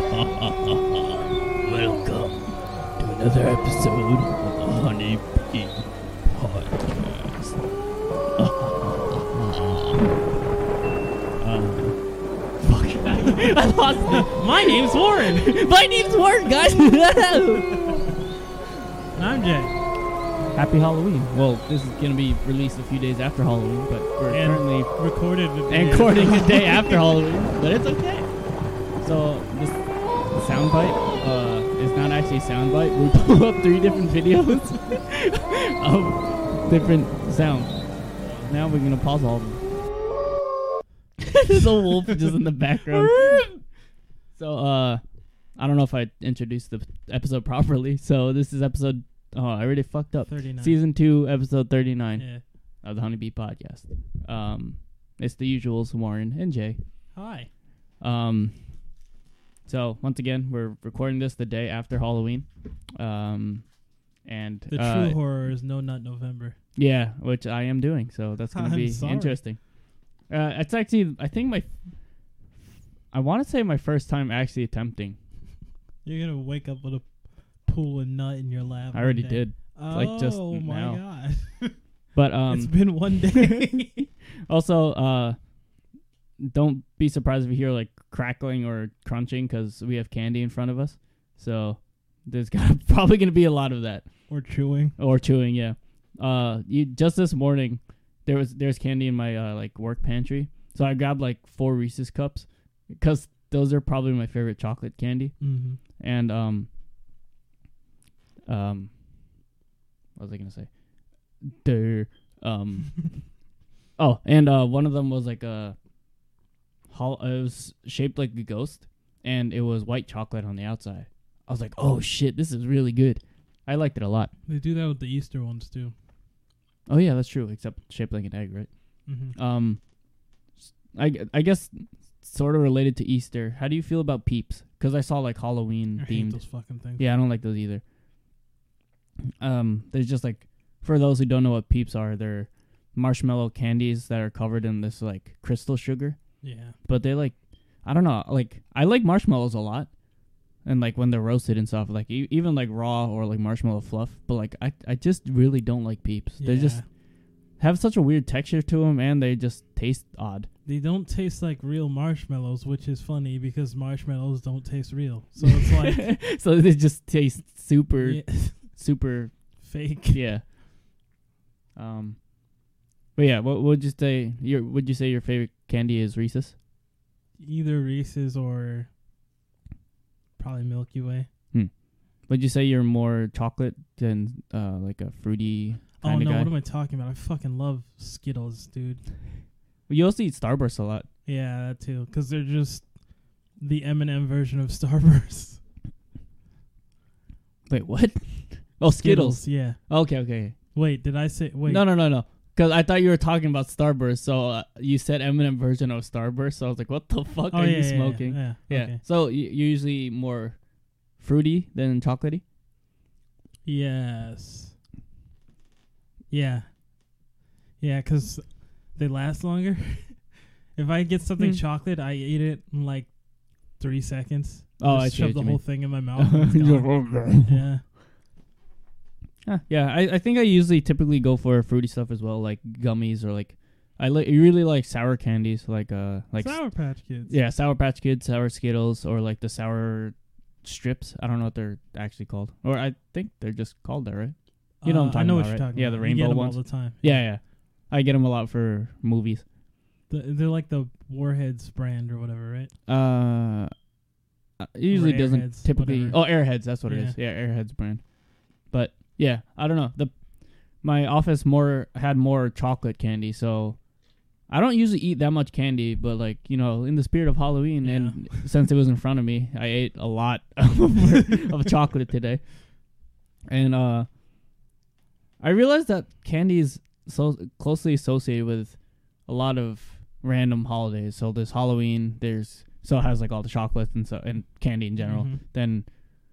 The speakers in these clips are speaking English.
Welcome to another episode of the Honey Bee Podcast. uh, fuck. I lost it. My name's Warren. My name's Warren, guys. I'm Jay. Happy Halloween. Well, this is going to be released a few days after Halloween, but we're And currently recorded the day and recording the day after Halloween, but it's okay. So this soundbite uh, is not actually a soundbite. We pull up three different videos of different sounds. Now we're gonna pause all of them. There's a wolf just in the background. So uh, I don't know if I introduced the episode properly. So this is episode. Oh, I already fucked up. 39. Season two, episode thirty-nine Yeah. of the Honeybee Podcast. Um, it's the usuals, Warren and Jay. Hi. Um, so once again, we're recording this the day after Halloween. Um, and The uh, true horror is No Nut November. yeah, which I am doing. So that's gonna I'm be sorry. interesting. Uh, it's actually, I think my, I want to say my first time actually attempting. You're gonna wake up with a pool of nut in your lap. I already day. did, Oh like, just my now. god! but um, it's been one day. Also, uh, don't be surprised if you hear like crackling or crunching because we have candy in front of us. So there's gonna, probably going to be a lot of that or chewing. or chewing. Yeah. Uh, you just this morning there was there's candy in my uh, like work pantry, so I grabbed like four Reese's cups because those are probably my favorite chocolate candy. Mm-hmm. And um, um, what was I gonna say? There, um. Oh, and uh, one of them was like a, hol- it was shaped like a ghost, and it was white chocolate on the outside. I was like, oh shit, this is really good. I liked it a lot. They do that with the Easter ones too. Oh yeah, that's true. Except shaped like an egg, right? Mm-hmm. Um, I I guess sort of related to Easter. How do you feel about Peeps? Because I saw like Halloween I themed. those fucking things. Yeah, I don't like those either. Um, there's just like for those who don't know what Peeps are, they're marshmallow candies that are covered in this like crystal sugar. Yeah. but they like I don't know like I like marshmallows a lot. And like when they're roasted and stuff like e- even like raw or like marshmallow fluff. But like I I just really don't like peeps. They just have such a weird texture to them and they just taste odd. They don't taste like real marshmallows, which is funny because marshmallows don't taste real. So it's like so they just taste super yeah, super fake. yeah. Um but yeah what would you say your would you say your favorite candy is Reese's Either Reese's or probably Milky Way. would you say you're more chocolate than uh like a fruity Oh no, guy what am I talking about? I fucking love Skittles, dude. you also eat Starburst a lot Yeah, that too, because they're just the M&M version of Starburst. Wait, what? Oh, Skittles. Yeah. Okay, okay. Wait, did I say wait? No, no, no, no. Because I thought you were talking about Starburst, so uh, you said M&M version of Starburst. So I was like, "What the fuck Oh are yeah, you smoking?" Yeah. Yeah. yeah. Okay. So you're usually more fruity than chocolatey. Yes. Yeah. Yeah, because they last longer. if I get something Hmm. chocolate, I eat it in like three seconds. Oh, I shove the whole mean. thing in my mouth. and it's gone. yeah. Huh, yeah, I, I think I usually typically go for fruity stuff as well, like gummies or like I li- really like sour candies, like uh like Sour Patch Kids. yeah, sour patch kids, sour skittles, or like the sour strips. I don't know what they're actually called, or I think they're just called that, right? You know what I'm Uh, I know about, what you're right? talking Yeah, about. the rainbow You get rainbow 'em ones. all the time. Yeah, yeah. I get them a lot for movies. The, they're like the Warheads brand or whatever, right? Uh, uh, it usually doesn't Airheads, typically. whatever. Oh, Airheads. That's what it Yeah. is. Yeah, Airheads brand. But yeah, I don't know. The my office more had more chocolate candy, so I don't usually eat that much candy. But like you know, in the spirit of Halloween, and since it was in front of me, I ate a lot of, of chocolate today. And uh, I realized that candy is so closely associated with a lot of random holidays. So there's Halloween. There's so it has like all the chocolates and so and candy in general. Mhm. Then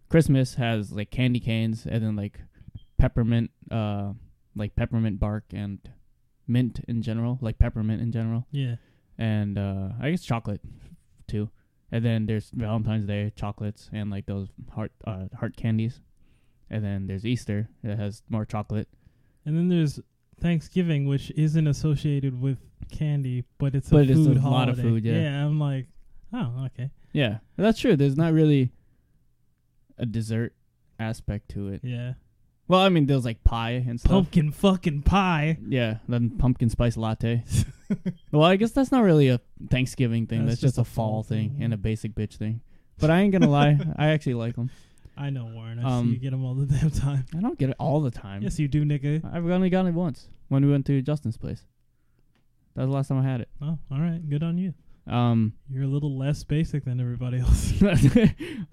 Christmas has like candy canes and then like peppermint, uh, like peppermint bark and mint in general, like peppermint in general, Yeah. and uh, I guess chocolate too. And then there's Valentine's Day chocolates and like those heart uh, heart candies. And then there's Easter that has more chocolate. And then there's Thanksgiving, which isn't associated with candy, but it's a But it's a food lot of food, yeah. Yeah, I'm like, oh, okay. Yeah, that's true. There's not really a dessert aspect to it. Yeah. Well, I mean, there's like pie and stuff. Pumpkin fucking pie. Yeah, then pumpkin spice latte. well, I guess that's not really a Thanksgiving thing. That's, That's just, a fall thing, thing. and a basic bitch thing. But I ain't gonna lie, I actually like them. I know, Warren. I Um, see you get them all the damn time. I don't get it all the time. Yes, you do, nigga. I've only gotten it once when we went to Justin's place. That was the last time I had it. Oh, all right. Good on you. Um, You're a little less basic than everybody else.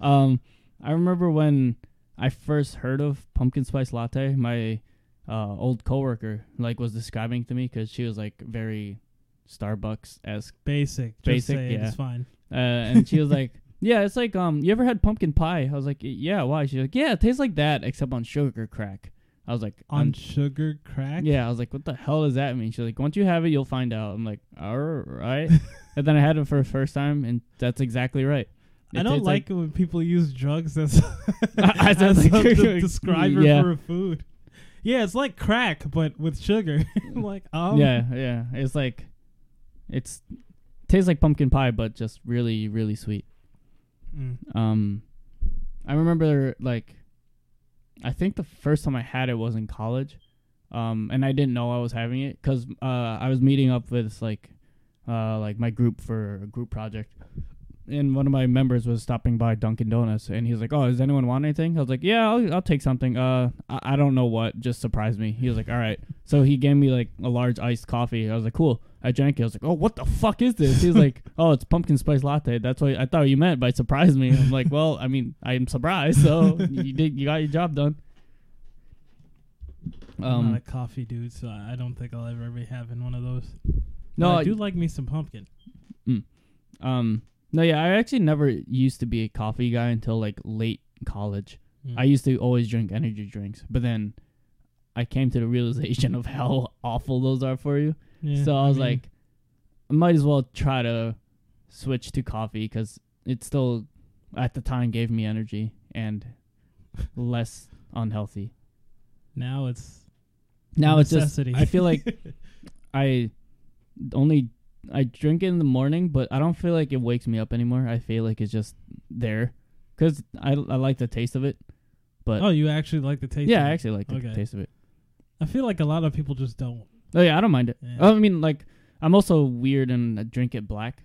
um, I remember when I first heard of pumpkin spice latte. My uh, old coworker like was describing to me because she was like very Starbucks esque, basic. Just Basic, it, yeah. It's fine. uh, and she was like, "Yeah, it's like um, you ever had pumpkin pie?" I was like, "Yeah, why?" She's like, "Yeah, it tastes like that except on sugar crack." I was like, On "On sugar crack? yeah." I was like, "What the hell does that mean?" She's like, "Once you have it, you'll find out." I'm like, "All right." and then I had it for the first time, and that's exactly right. I don't tastes like, it when people use drugs as, As as a- a de- describer Yeah. for a food. Yeah, it's like crack, but with sugar. like, um, yeah, yeah. It's like it's tastes like pumpkin pie, but just really, really sweet. mm. Um, I remember like, I think the first time I had it was in college, um, and I didn't know I was having it because uh, I was meeting up with like, uh, like my group for a group project. And one of my members was stopping by Dunkin' Donuts, and he was like, "Oh, does anyone want anything?" I was like, "Yeah, I'll, I'll take something." Uh, I, I don't know what, just surprised me. He was like, "All right." So he gave me like a large iced coffee. I was like, "Cool." I drank it. I was like, "Oh, what the fuck is this?" He was like, "Oh, it's pumpkin spice latte." That's what I thought you meant by surprise me. I'm like, "Well, I mean, I'm surprised, so you did, you got your job done." I'm Um, not a coffee dude, so I don't think I'll ever be having one of those. no, I I do like me some pumpkin. um, no, yeah, I actually never used to be a coffee guy until like late college. Mm. I used to always drink energy drinks, but then I came to the realization of how awful those are for you. Yeah, so I was mean, like, I might as well try to switch to coffee because it still, at the time, gave me energy and less unhealthy. now it's Now it's just, necessity. I feel like I only I drink it in the morning, but I don't feel like it wakes me up anymore. I feel like it's just there because I I like the taste of it. But oh, you actually like the taste? yeah, I actually like the Okay. taste of it. I feel like a lot of people just don't. Oh yeah, I don't mind it. Yeah. I mean, like I'm also weird and I drink it black,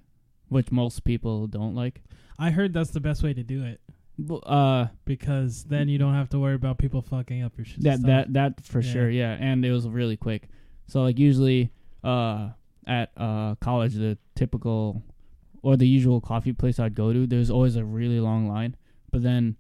which most people don't like. I heard that's the best way to do it Uh, because then you don't have to worry about people fucking up your shit. that stuff. that that for Yeah. sure, yeah. And it was really quick. So like usually, uh, at uh college, the typical or the usual coffee place I'd go to, there's always a really long line. But then,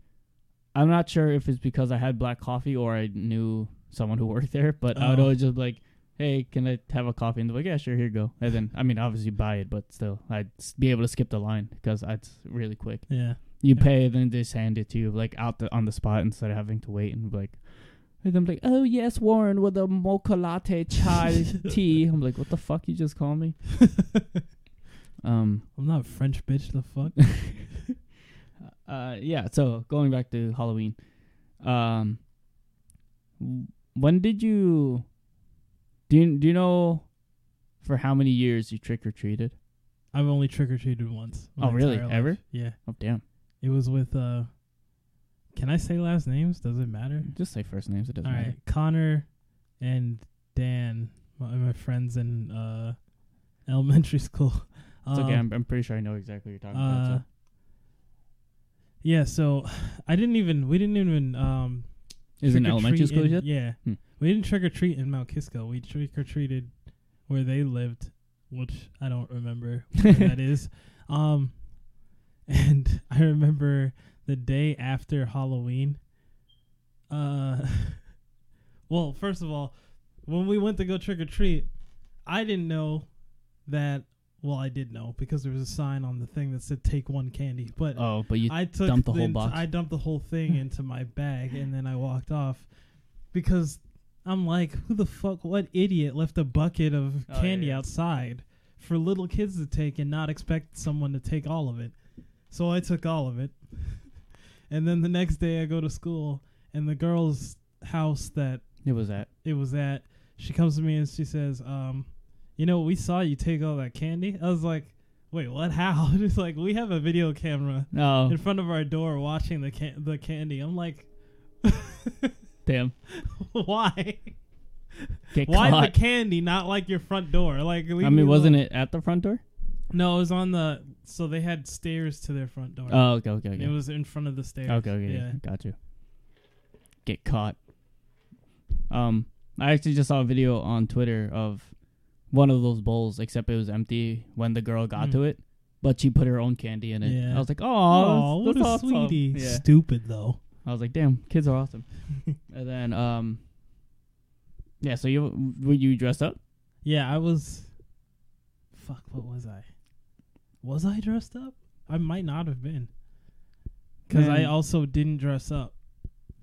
I'm not sure if it's because I had black coffee or I knew someone who worked there. But I would Oh. always just like, hey, can I have a coffee? And they're like, yeah, sure, here you go. And then, I mean, obviously buy it, but still, I'd be able to skip the line because it's really quick. yeah. You Yeah. pay, then they just hand it to you like out the on the spot instead of having to wait and like. And I'm like, oh yes, Warren with a mocha latte chai tea. I'm like, what the fuck you just call me? Um, I'm not a French bitch. The fuck? uh, yeah. So going back to Halloween, um, when did you? Do you do you know for how many years you trick or treated? I've only trick or treated once. Oh, really? life. Ever? Yeah. Oh damn! It was with uh. Can I say last names? Does it matter? Just say first names. It doesn't All right, matter. Connor and Dan, my, my friends in uh, elementary school. It's okay. Um, I'm, I'm pretty sure I know exactly what you're talking about. Uh, So. yeah, so I didn't even we didn't even um Is it in trick or elementary school in- yet? Yeah, Hmm. we didn't trick or treat in Mount Kisco. We trick or treated where they lived, which I don't remember where that is. Um, and I remember the day after Halloween. Uh, well, first of all, when we went to go trick or treat, I didn't know that. Well, I did know because there was a sign on the thing that said "Take one candy," but Oh, but you I took dumped the whole ent- box? I dumped the whole thing into my bag and then I walked off because I'm like, who the fuck? What idiot left a bucket of Oh, candy yeah. outside for little kids to take and not expect someone to take all of it? So I took all of it. And then the next day I go to school and the girl's house that It was that. it was at, she comes to me and she says, um, you know, we saw you take all that candy. I was like, wait, what? How? It's like we have a video camera Oh, in front of our door watching the can- the candy. I'm like, damn. why? Get Why caught. the candy, not like your front door? Like, I mean, wasn't alone. it at the front door? No, it was on the. So they had stairs to their front door. Oh, okay, okay, okay. It was in front of the stairs. Okay, okay, Yeah. got you. Get caught. Um, I actually just saw a video on Twitter of one of those bowls, except it was empty when the girl got Mm. to it, but she put her own candy in it. Yeah. I was like, Oh, what that's a awesome." sweetie. Yeah. Stupid though. I was like, damn, kids are awesome. and then, um, yeah. So you were you dressed up? Yeah, I was. Fuck, what was I? Was I dressed up? I might not have been. Because I also didn't dress up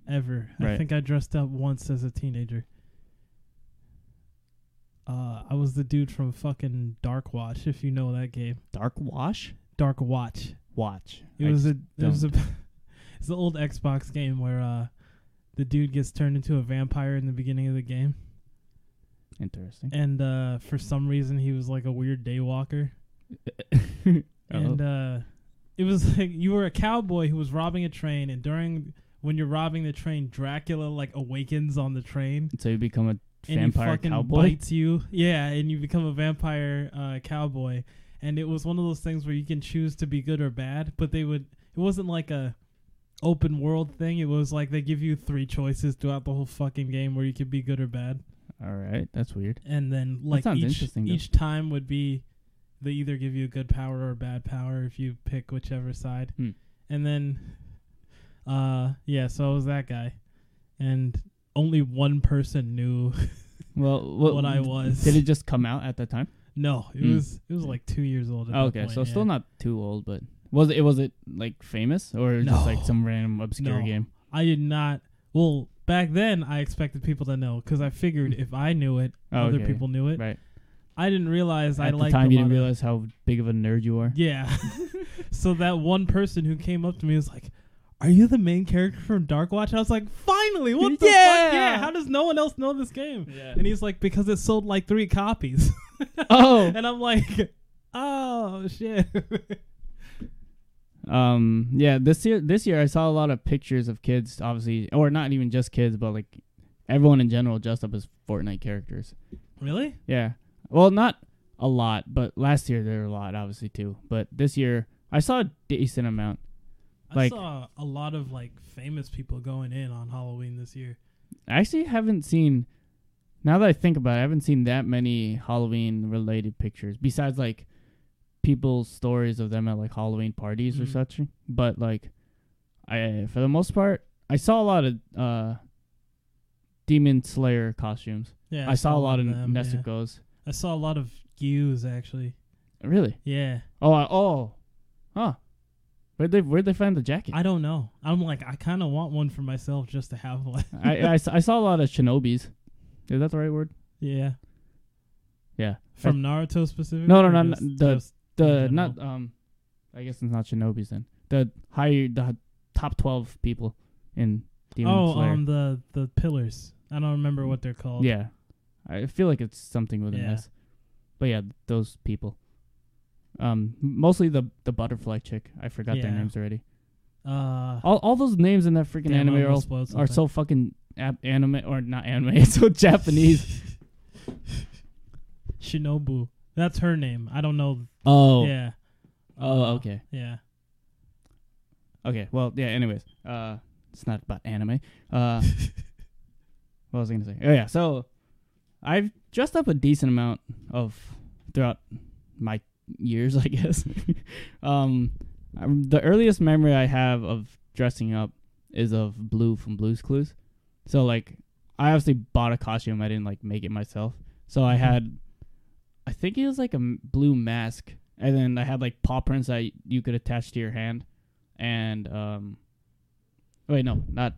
ever. I think I dressed up once as a teenager. Uh, I was the dude from fucking Darkwatch, if you know that game. Darkwatch. Dark Watch. Watch. It I was a. It was a. it's the old Xbox game where uh, the dude gets turned into a vampire in the beginning of the game, interesting. and uh, for some reason he was like a weird daywalker. and uh it was like you were a cowboy who was robbing a train and during when you're robbing the train dracula like awakens on the train so you become a and he vampire fucking cowboy. bites you yeah and you become a vampire uh cowboy and it was one of those things where you can choose to be good or bad but they would it wasn't like a open world thing it was like they give you three choices throughout the whole fucking game where you could be good or bad All right, that's weird. and then like sounds each interesting, though. each time would be they either give you a good power or a bad power if you pick whichever side. Hmm. And then uh yeah, so I was that guy. And only one person knew Well, what I was. Did it just come out at that time? no, it Hmm. was it was like 2 years old at Oh, okay, point, so yeah. still not too old, but was it was it like famous or just like some random obscure No. game? I did not well, back then I expected people to know cuz I figured if I knew it, Oh, other okay. people knew it. Right. I didn't realize I At the liked time, a you lot didn't of- realize how big of a nerd you are. Yeah. so that one person who came up to me was like, "Are you the main character from Darkwatch?" I was like, "Finally! What the fuck? Yeah! Yeah! How does no one else know this game?" Yeah. And he's like, "Because it sold like three copies." Oh. and I'm like, "Oh shit!" Um. Yeah. This year, this year, I saw a lot of pictures of kids, obviously, or not even just kids, but like everyone in general dressed up as Fortnite characters. really? Yeah. Well, not a lot, but last year there were a lot, obviously too. But this year, I saw a decent amount. Like- I saw a lot of like famous people going in on Halloween this year. I actually haven't seen. Now that I think about it, I haven't seen that many Halloween related pictures besides like people's stories of them at like Halloween parties or Mhm. such. But like, I for the most part, I saw a lot of uh Demon Slayer costumes. Yeah, I, saw a lot of them, yeah. I saw a lot of Giyus actually. Really? Yeah, Oh, I, oh, huh. Where'd they Where'd they find the jacket? I don't know. I'm like, I kind of want one for myself just to have one. I I saw a lot of Shinobis. Is that the right word? Yeah. Yeah. From Naruto specifically? No, no, no, no, just- the- just The not um, I guess it's not Shinobis then. The higher the top twelve people in Demon oh, Slayer. um, the the pillars. I don't remember what they're called. yeah, I feel like it's something with an Yeah. S. But yeah, those people. Um, mostly the the butterfly chick. I forgot their names already. Uh, All all those names in that freaking damn, anime are all, are so fucking ab- anime or not anime. It's so Japanese. Shinobu. That's her name. I don't know. Oh. Yeah. Oh, Uh, okay. Yeah. Okay. Well, yeah. Anyways, uh, it's not about anime. Uh, what was I gonna say? Oh yeah. So, I've dressed up a decent amount of throughout my years, I guess. um, um, the earliest memory I have of dressing up is of Blue from Blue's Clues. So like, I obviously bought a costume. I didn't like make it myself. So I Mhm. had, I think it was like a blue mask, and then I had like paw prints that you could attach to your hand, and um, wait no, not,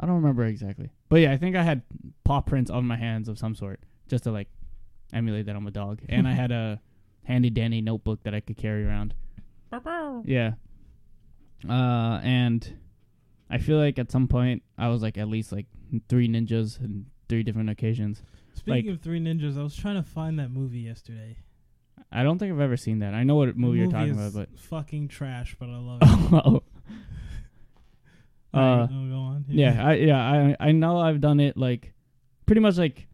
I don't remember exactly, but yeah, I think I had paw prints on my hands of some sort just to like emulate that I'm a dog, and I had a handy dandy notebook that I could carry around. Yeah. Uh, and I feel like at some point I was like at least like three ninjas in three different occasions. Speaking Like- of Three Ninjas, I was trying to find that movie yesterday. I don't think I've ever seen that. I know what The movie you're talking about, but fucking trash, but I love it. oh, uh, on. yeah, I yeah I I know I've done it like pretty much like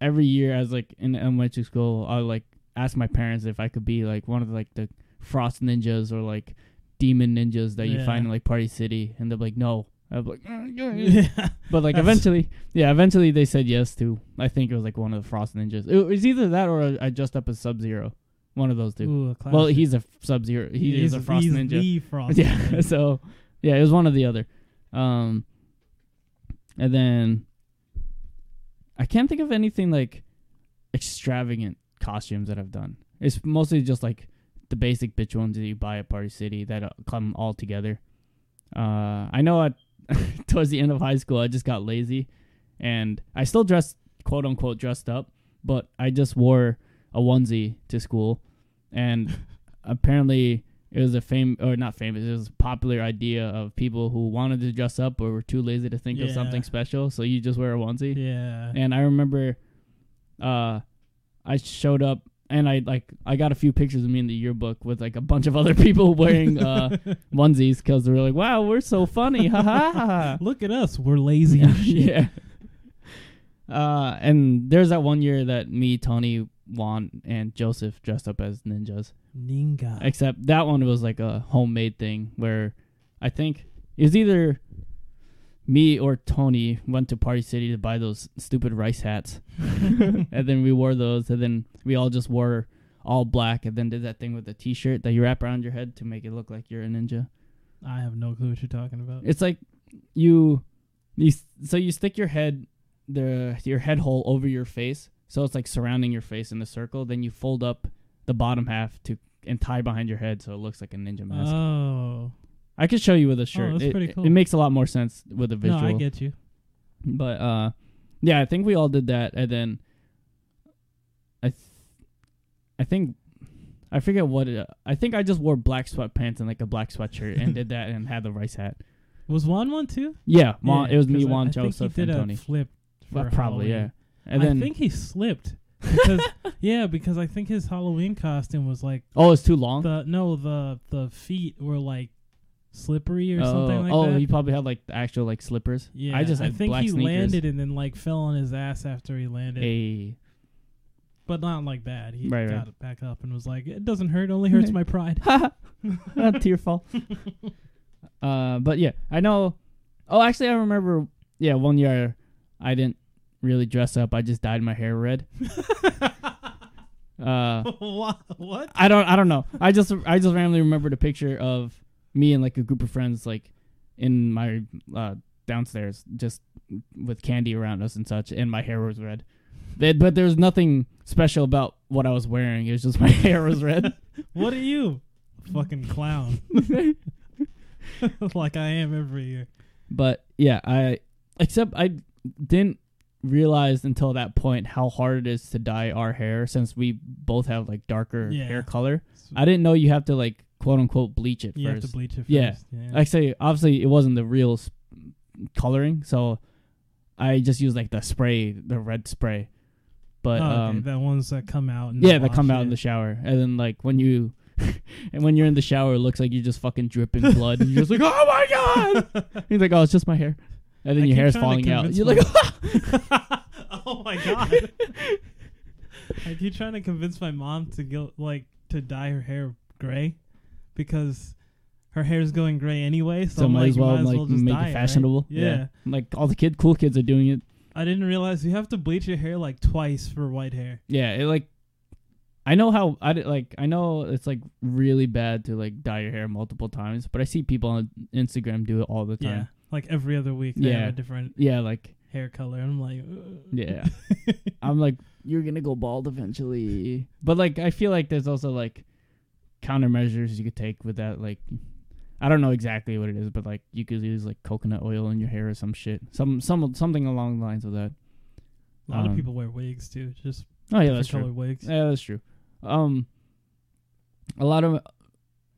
every year as like in elementary school. I like ask my parents if I could be like one of like the frost ninjas or like demon ninjas that you find in like Party City, and they're like no. I'm like, "Mm, yeah, yeah." yeah. but like eventually, yeah, eventually they said yes to. I think it was like one of the Frost Ninjas. It was either that or I dressed up as Sub Zero, one of those two. Ooh, well, he's a Sub Zero. He is a Frost he's Ninja. The Frost yeah, Ninja. so yeah, it was one or the other. Um, and then I can't think of anything like extravagant costumes that I've done. It's mostly just like the basic bitch ones that you buy at Party City that uh, come all together. Uh, I know at towards the end of high school, I just got lazy, and I still dressed quote unquote dressed up, but I just wore a onesie to school, and apparently it was a fame or not famous. It was a popular idea of people who wanted to dress up or were too lazy to think of something special, so you just wear a onesie. Yeah. And I remember, uh, I showed up and I like I got a few pictures of me in the yearbook with like a bunch of other people wearing uh onesies because they were like, "Wow, we're so funny!" Ha ha ha. Look at us. We're lazy yeah. Uh, and there's that one year that me, Tony, Juan, and Joseph dressed up as ninjas. Ninga. Except that one was like a homemade thing where I think it was either me or Tony went to Party City to buy those stupid rice hats. and then we wore those and then we all just wore all black and then did that thing with the t-shirt that you wrap around your head to make it look like you're a ninja. I have no clue what you're talking about. It's like you you so you stick your head the your head hole over your face so it's like surrounding your face in a circle then you fold up the bottom half to and tie behind your head so it looks like a ninja mask. Oh. I could show you with a shirt. that's it, pretty cool. It makes a lot more sense with a visual. No, I get you. But uh, yeah, I think we all did that, and then I, th- I think, I forget what it. I think I just wore black sweatpants and like a black sweatshirt and did that and had the rice hat. Was Juan one too? Yeah, Juan, Yeah, it was me, I- Juan, I think Joseph, he did and a Tony. flip. Probably, yeah. And then I think he slipped because yeah, because I think his Halloween costume was like oh, it's too long. the no the the feet were like slippery or oh, something like oh, that. Oh, he probably had like actual like slippers. yeah, I just I think he sneakers. landed and then like fell on his ass after he landed, A but not like bad. He Right, got right. it back up and was like, "It doesn't hurt, only hurts my pride." not tearful. uh, but yeah, I know. Oh, actually, I remember. Yeah, one year I didn't really dress up. I just dyed my hair red. Uh, what? What? I don't. I don't know. I just. I just randomly remembered a picture of me and like a group of friends, like in my uh, downstairs, just with candy around us and such, and my hair was red. But, but there was nothing special about what I was wearing. It was just my hair was red. What are you? Fucking clown. like I am every year. But yeah, I except I didn't realize until that point how hard it is to dye our hair since we both have like darker Yeah. hair color. I didn't know you have to like quote unquote bleach it You have to first. bleach it first. Yeah. yeah. Like say obviously it wasn't the real s- coloring, so I just used like the spray, the red spray. But Oh, okay, um the ones that come out. And yeah, that come out in the shower, and then like when you. and when you're in the shower, it looks like you're just fucking dripping blood. and you're just like, "Oh my god!" He's like, "Oh, it's just my hair," and then I your hair's falling out. You're like, oh my god! I keep trying to convince my mom to go like to dye her hair gray because her hair's going gray anyway. So, so I'm might like, as well might as like well just make dye it right? fashionable. Yeah. like all the kid, cool kids are doing it. I didn't realize you have to bleach your hair like twice for white hair. Yeah, it like. I know how I did, like. I know it's like really bad to like dye your hair multiple times, but I see people on Instagram do it all the Yeah, time. Like every other week they Yeah. have a different Yeah, like hair color, and I'm like, "Ugh." yeah. I'm like, you're gonna go bald eventually. But like, I feel like there's also like countermeasures you could take with that. Like, I don't know exactly what it is, but like you could use like coconut oil in your hair or some shit, some some something along the lines of that. a lot Um, of people wear wigs too, just Oh yeah, that's color true. wigs. Yeah, that's true. Um, a lot of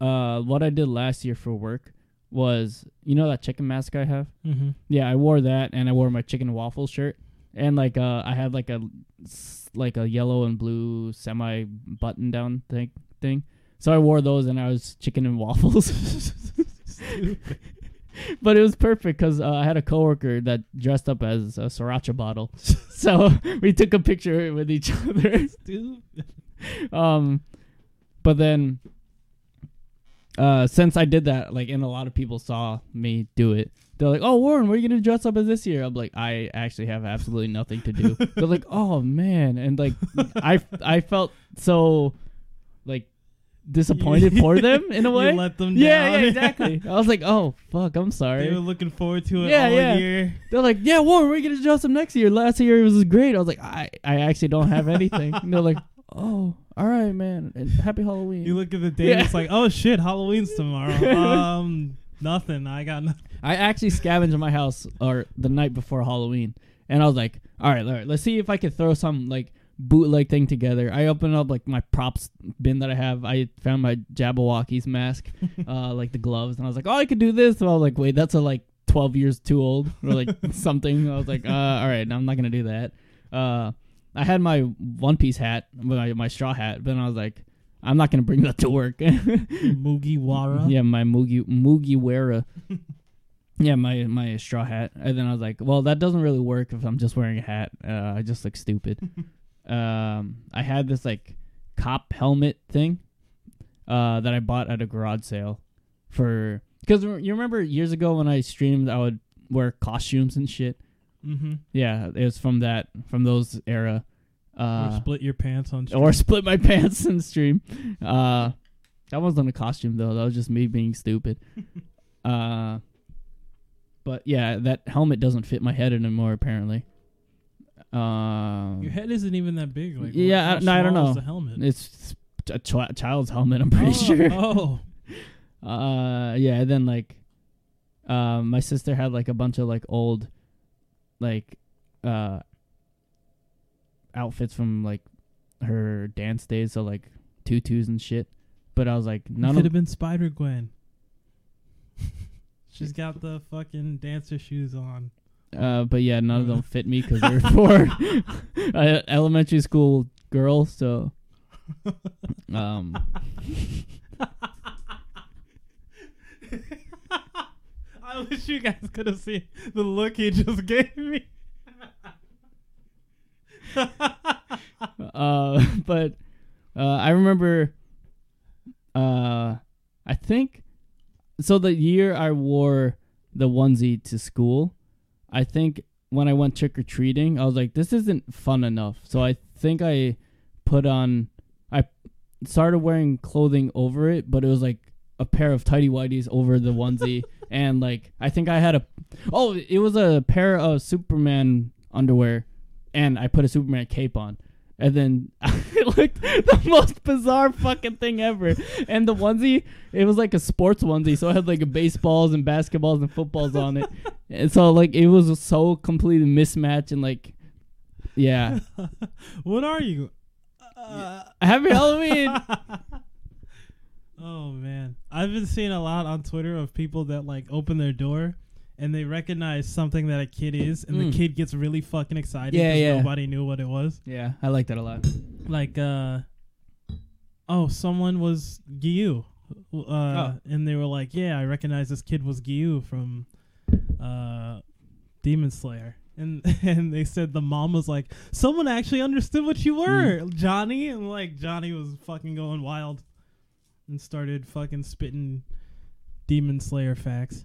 uh, what I did last year for work was, you know, that chicken mask I have. Mm-hmm. Yeah, I wore that, and I wore my chicken waffle shirt, and like uh, I had like a like a yellow and blue semi button down thing thing. So I wore those, and I was chicken and waffles. but it was perfect because uh, I had a coworker that dressed up as a sriracha bottle, so we took a picture with each other. Um, but then, uh, since I did that, like, and a lot of people saw me do it, they're like, "Oh, Warren, what are you gonna dress up as this year?" I'm like, "I actually have absolutely nothing to do." they're like, "Oh man," and like, I I felt so, like, disappointed for them in a way. You let them yeah, down. yeah, exactly. I was like, "Oh fuck, I'm sorry." they were looking forward to it Yeah, all yeah. year. They're like, "Yeah, Warren, we're gonna dress up next year. Last year it was great." I was like, "I I actually don't have anything." and they're like, "Oh, all right, man. And happy Halloween." You look at the date, Yeah. it's like, oh shit, Halloween's tomorrow. um, nothing. I got nothing. I actually scavenged my house or the night before Halloween, and I was like, "All right, all right, let's see if I could throw some like bootleg thing together." I opened up like my props bin that I have. I found my Jabbawockeez mask, uh, like the gloves, and I was like, "Oh, I could do this." So I was like, "Wait, that's a like 12 years too old or like something." I was like, uh, "All right, I'm not gonna do that." Uh, I had my one piece hat, my my straw hat, but then I was like, "I'm not gonna bring that to work." Mugiwara. Yeah, my Mugi Mugiwara. yeah, my my straw hat. And then I was like, well, that doesn't really work if I'm just wearing a hat. Uh, I just look stupid. um, I had this like cop helmet thing uh, that I bought at a garage sale for because you remember years ago when I streamed, I would wear costumes and shit. Mm-hmm. Yeah, it was from that from those era. or Uh, split your pants on. or split my pants in stream. Uh, that wasn't a costume though. That was just me being stupid. uh, but yeah, that helmet doesn't fit my head anymore. Apparently. Um, Your head isn't even that big. Like, Yeah, I- no, I don't know. The helmet. it's a ch- child's helmet. I'm pretty oh, sure. Oh, Uh, yeah. And then like, um, my sister had like a bunch of like old, like, uh, outfits from like her dance days. So like tutus and shit. But I was like, none of could have been Spider Gwen. She's got the fucking dancer shoes on. Uh, but yeah, none of them fit me because they're for uh, elementary school girls. So, um, I wish you guys could have seen the look he just gave me. uh, but uh, I remember, uh, I think, so the year I wore the onesie to school, I think when I went trick or treating, I was like, this isn't fun enough. So I think I put on, I started wearing clothing over it, but it was like a pair of tidy whities over the onesie, and like I think I had a, oh, it was a pair of Superman underwear, and I put a Superman cape on. And then it looked the most bizarre fucking thing ever. And the onesie, it was like a sports onesie, so it had like baseballs and basketballs and footballs on it. And so like it was so completely mismatched and like, yeah. what are you? Uh, Happy Halloween. Oh man, I've been seeing a lot on Twitter of people that like open their door and they recognize something that a kid is, and Mm. the kid gets really fucking excited. Yeah, yeah. Nobody knew what it was. yeah, I like that a lot. Like, uh, oh, someone was Giyu, uh, Oh. and they were like, "Yeah, I recognize this kid was Giyu from uh, Demon Slayer." And and they said the mom was like, "Someone actually understood what you were, Johnny." And like Johnny was fucking going wild, and started fucking spitting Demon Slayer facts.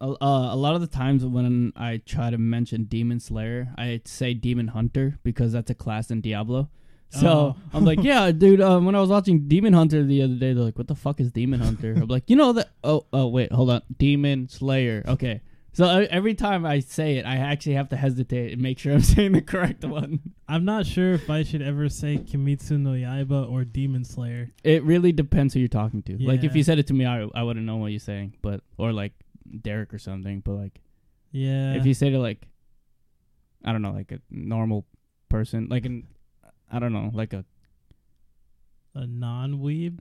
A, uh, a lot of the times when I try to mention Demon Slayer, I say Demon Hunter because that's a class in Diablo. So Oh. I'm like, yeah, dude. Um, when I was watching Demon Hunter the other day, they're like, "What the fuck is Demon Hunter?" I'm like, you know that? Oh, oh, wait, hold on, Demon Slayer. Okay. So every time I say it, I actually have to hesitate and make sure I'm saying the correct one. I'm not sure if I should ever say Kimetsu no Yaiba or Demon Slayer. It really depends who you're talking to. Like if you said it to me, I I wouldn't know what you're saying, but or like Derek or something. But like Yeah. if you say to like, I don't know, like a normal person, like an, I don't know, like a a non-weeb.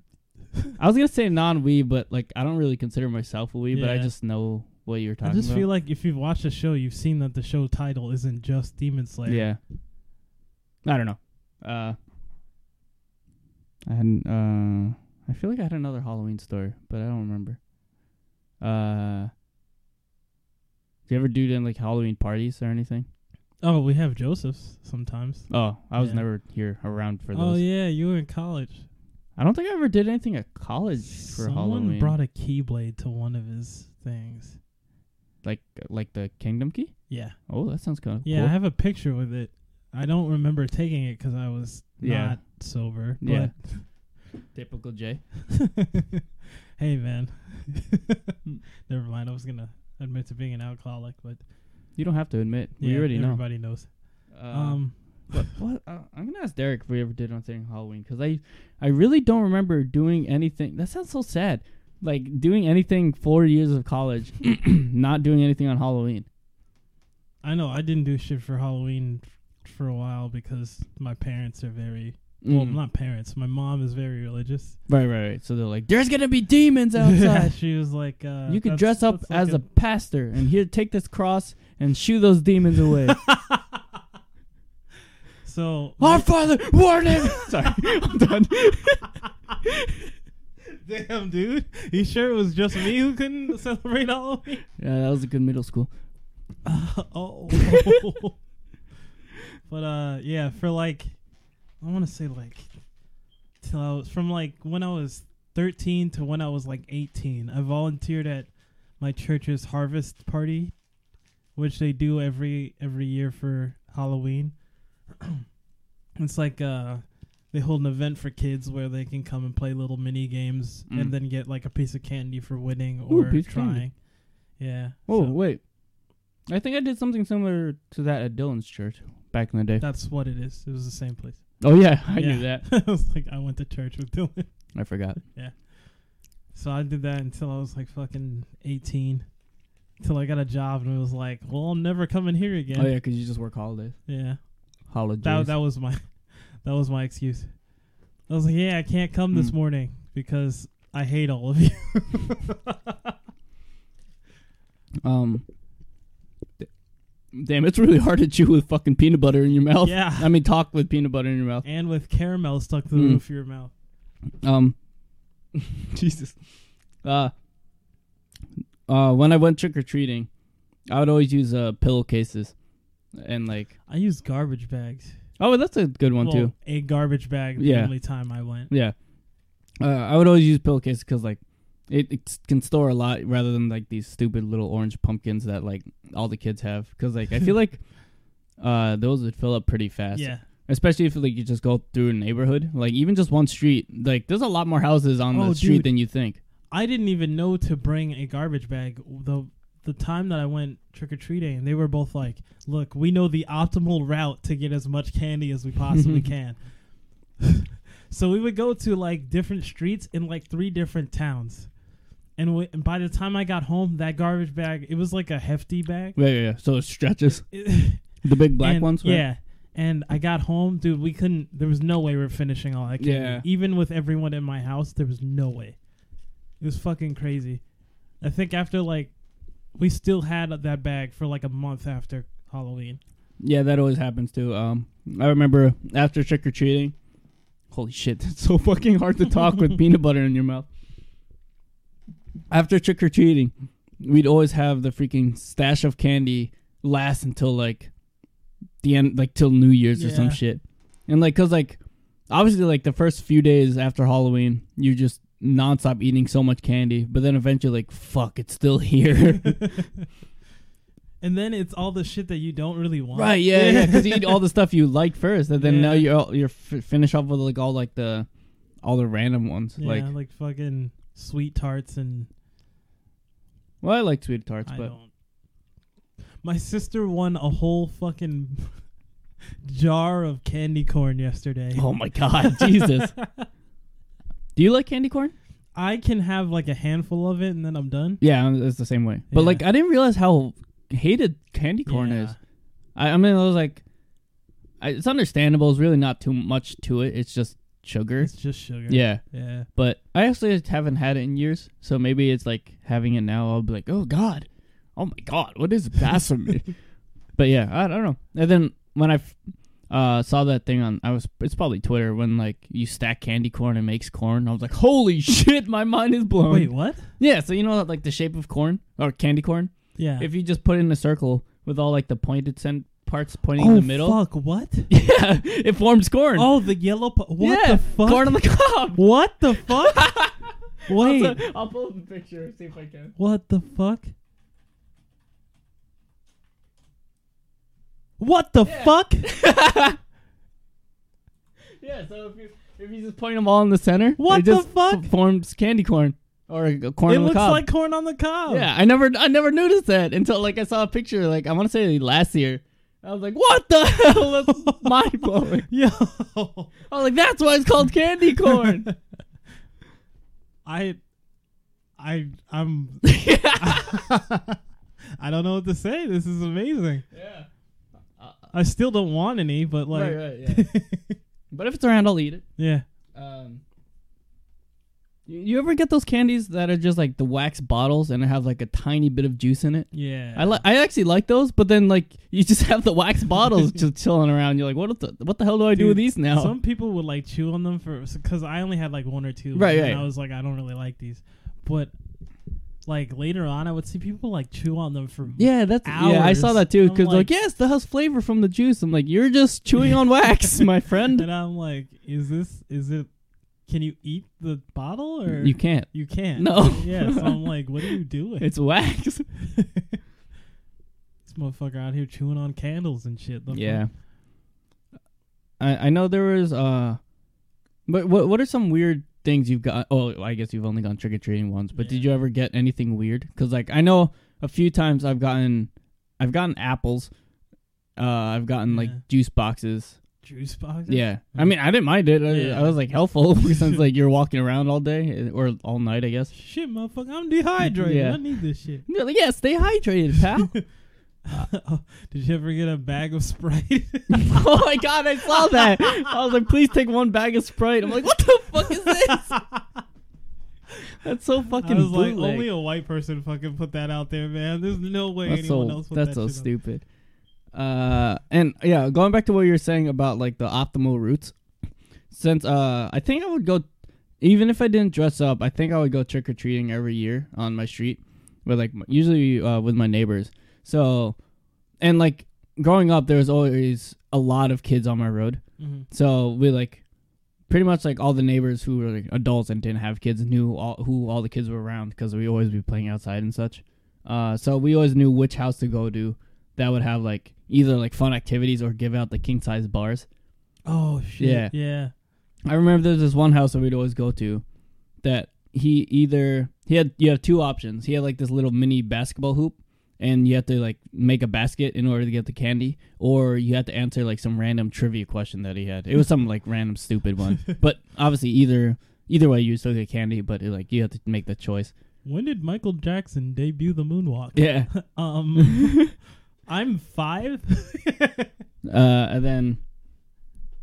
I was gonna say non-weeb, but like I don't really consider myself a weeb, but I just know what you're I just about. feel like if you've watched the show, you've seen that the show title isn't just Demon Slayer. Yeah. I don't know. Uh I hadn't uh I feel like I had another Halloween story, but I don't remember. Uh Do you ever do any like Halloween parties or anything? Oh, we have Joseph's sometimes. Oh, I was Yeah. never here around for those. Oh yeah, you were in college. I don't think I ever did anything at college for Someone Halloween. brought a keyblade to one of his things. Like like the Kingdom Key? Yeah. Oh, that sounds kind of Yeah, cool. I have a picture with it. I don't remember taking it because I was Yeah. not sober. Yeah. Typical Jay. Hey, man. Never mind. I was gonna admit to being an alcoholic, but You don't have to admit. yeah, we already know. everybody knows. Uh, um, But what uh, I'm gonna ask Derek if we ever did anything Halloween because I I really don't remember doing anything. That sounds so sad. Like doing anything four years of college, not doing anything on Halloween. I know I didn't do shit for Halloween f- for a while because my parents are very well, Mm. not parents. My mom is very religious. right, right, right. So they're like, "There's gonna be demons yeah, outside. she was like, uh, you could dress up that's like as a, pastor and here, take this cross and shoo those demons away." So Our Father, warn him. Sorry, I'm done. damn, dude, you sure it was just me who couldn't celebrate Halloween? yeah, that was a good middle school. oh, but uh, yeah, for like, I want to say like, till I was from like when I was thirteen to when I was like eighteen. I volunteered at my church's harvest party, which they do every every year for Halloween. it's like uh they hold an event for kids where they can come and play little mini games Mm. and then get like a piece of candy for winning or candy. trying. Yeah. Oh so wait, I think I did something similar to that at Dylan's church back in the day. that's what it is. It was the same place. Oh yeah, I Yeah. knew that. I was like, I went to church with Dylan. I forgot. Yeah. So I did that until I was like fucking 18. Until I got a job and it was like, well, I'm never coming here again. Oh yeah, because you just work holidays. Yeah. Holidays. That that was my that was my excuse. I was like, yeah, I can't come this Mm. morning because I hate all of you. um. d- Damn, it's really hard to chew with fucking peanut butter in your mouth. yeah. I mean, talk with peanut butter in your mouth. and with caramel stuck to the Mm. roof of your mouth. Um, Jesus. Uh, uh, when I went trick or treating, I would always use uh pillowcases, and like, I used garbage bags. Oh, that's a good one well, too. A garbage bag the Yeah. only time I went. Yeah. Uh, I would always use pillowcases because like it, it can store a lot rather than like these stupid little orange pumpkins that like all the kids have. Because like I feel like uh those would fill up pretty fast. Yeah. Especially if like you just go through a neighborhood, like even just one street. Like there's a lot more houses on Oh, the street dude. than you think. I didn't even know to bring a garbage bag. The the time that I went trick or treating, they were both like, "Look, we know the optimal route to get as much candy as we possibly can." so we would go to like different streets in like three different towns, and, w- and by the time I got home, that garbage bag it was like a hefty bag. Yeah, yeah, yeah. So it stretches the big black and- ones. right? Yeah. And I got home, dude. We couldn't. There was no way we are finishing all that candy. Yeah. Even with everyone in my house, there was no way. It was fucking crazy. I think after like, we still had that bag for like a month after Halloween. Yeah, that always happens too. Um, I remember after trick or treating. Holy shit, it's so fucking hard to talk with peanut butter in your mouth. After trick or treating, we'd always have the freaking stash of candy last until like the end, like till New Year's or some shit. And like, cause like, obviously, like the first few days after Halloween, you just nonstop eating so much candy, but then eventually, like, fuck, it's still here. and then it's all the shit that you don't really want. Right, yeah, yeah, because you eat all the stuff you like first, and then now you're all, you're f- finish off with like all like the all the random ones. Yeah, like, like, fucking sweet tarts and well, I like sweet tarts, I but don't. My sister won a whole fucking jar of candy corn yesterday. oh my god, Jesus! Do you like candy corn? I can have like a handful of it and then I'm done. Yeah, I'm- it's the same way. But Yeah. like, I didn't realize how hated candy corn Yeah. is. I, I mean, I was like, I, it's understandable. It's really not too much to it. It's just sugar. It's just sugar. Yeah, Yeah. but I actually haven't had it in years, so maybe it's like having it now. I'll be like, oh god, oh my god, what is blasphemy? but yeah, I, I don't know. And then when I f- uh, saw that thing on, I was it's probably Twitter when like you stack candy corn and makes corn. I was like, holy shit, my mind is blown. Wait, what? Yeah, so you know like the shape of corn or candy corn. Yeah. If you just put it in a circle with all like the pointed cent parts pointing oh in the middle, fuck! What? yeah, it forms corn. Oh, the yellow. Po- what yeah, the fuck? Corn on the cob. What the fuck? Wait. I'll, I'll pull up the picture see if I can. What the fuck? What the Yeah. fuck? Yeah, so if you if you just point them all in the center, What it the fuck? forms candy corn or a corn it looks cob. like corn on the cob. yeah, I never I never noticed that until like I saw a picture like I want to say last year. I was like, "What the hell?" That's mind blowing. Yo. I was like, "That's why it's called candy corn." I I I'm I don't know what to say. This is amazing. yeah, I still don't want any, but like right, right, yeah. but if it's around, I'll eat it. yeah. Um, you, you ever get those candies that are just like the wax bottles and have like a tiny bit of juice in it? Yeah. I like. I actually like those, but then like you just have the wax bottles just chilling around. You're like, what the what the hell do I do with these now? Some people would like chew on them for because I only had like one or two. Right, and right. I was like, I don't really like these, but like later on, I would see people like chew on them for yeah, that's yeah. I saw that too because like, like- yes, the has flavor from the juice. I'm like, you're just chewing on wax, my friend. and I'm like, is this is it? Can you eat the bottle or You can't. You can't. No. Yeah. So I'm like, what are you doing? It's wax. this motherfucker out here chewing on candles and shit. The yeah. fuck? I I know there was uh, but what what are some weird things you've got? Oh, I guess you've only gone trick or treating once. But did you ever get anything weird? Because like I know a few times I've gotten I've gotten apples. Uh, I've gotten like juice boxes. Juice boxes. Yeah, I mean I didn't mind it. I, Yeah. I was like helpful since like you're walking around all day eh, or all night, I guess. Shit, motherfucker, I'm dehydrated. Yeah. I need this shit. Like, yeah, stay hydrated, pal. Did you ever get a bag of Sprite? oh my god, I saw that. I was like, please take one bag of Sprite. I'm like, what the fuck is this? That's so fucking I was like, only a white person fucking put that out there, man. There's no way that's anyone so else put that's that so stupid. Uh, and yeah, going back to what you were saying about like the optimal routes. Since uh, I think I would go, even if I didn't dress up, I think I would go trick or treating every year on my street, with like usually uh, with my neighbors. So, and like growing up, there was always a lot of kids on my road. Mhm. So we like pretty much like all the neighbors who were like adults and didn't have kids knew all, who all the kids were around because we always be playing outside and such. Uh, so we always knew which house to go to that would have like either like fun activities or give out the king size bars. Oh shit. Yeah. Yeah. I remember there's this one house that we'd always go to that he either he had you have two options. He had like this little mini basketball hoop and you have to like make a basket in order to get the candy or you have to answer like some random trivia question that he had. It was some like random stupid one. But obviously either either way you still get candy, but it, like you have to make the choice. When did Michael Jackson debut the moonwalk? Yeah. Um, I'm five. Uh, and then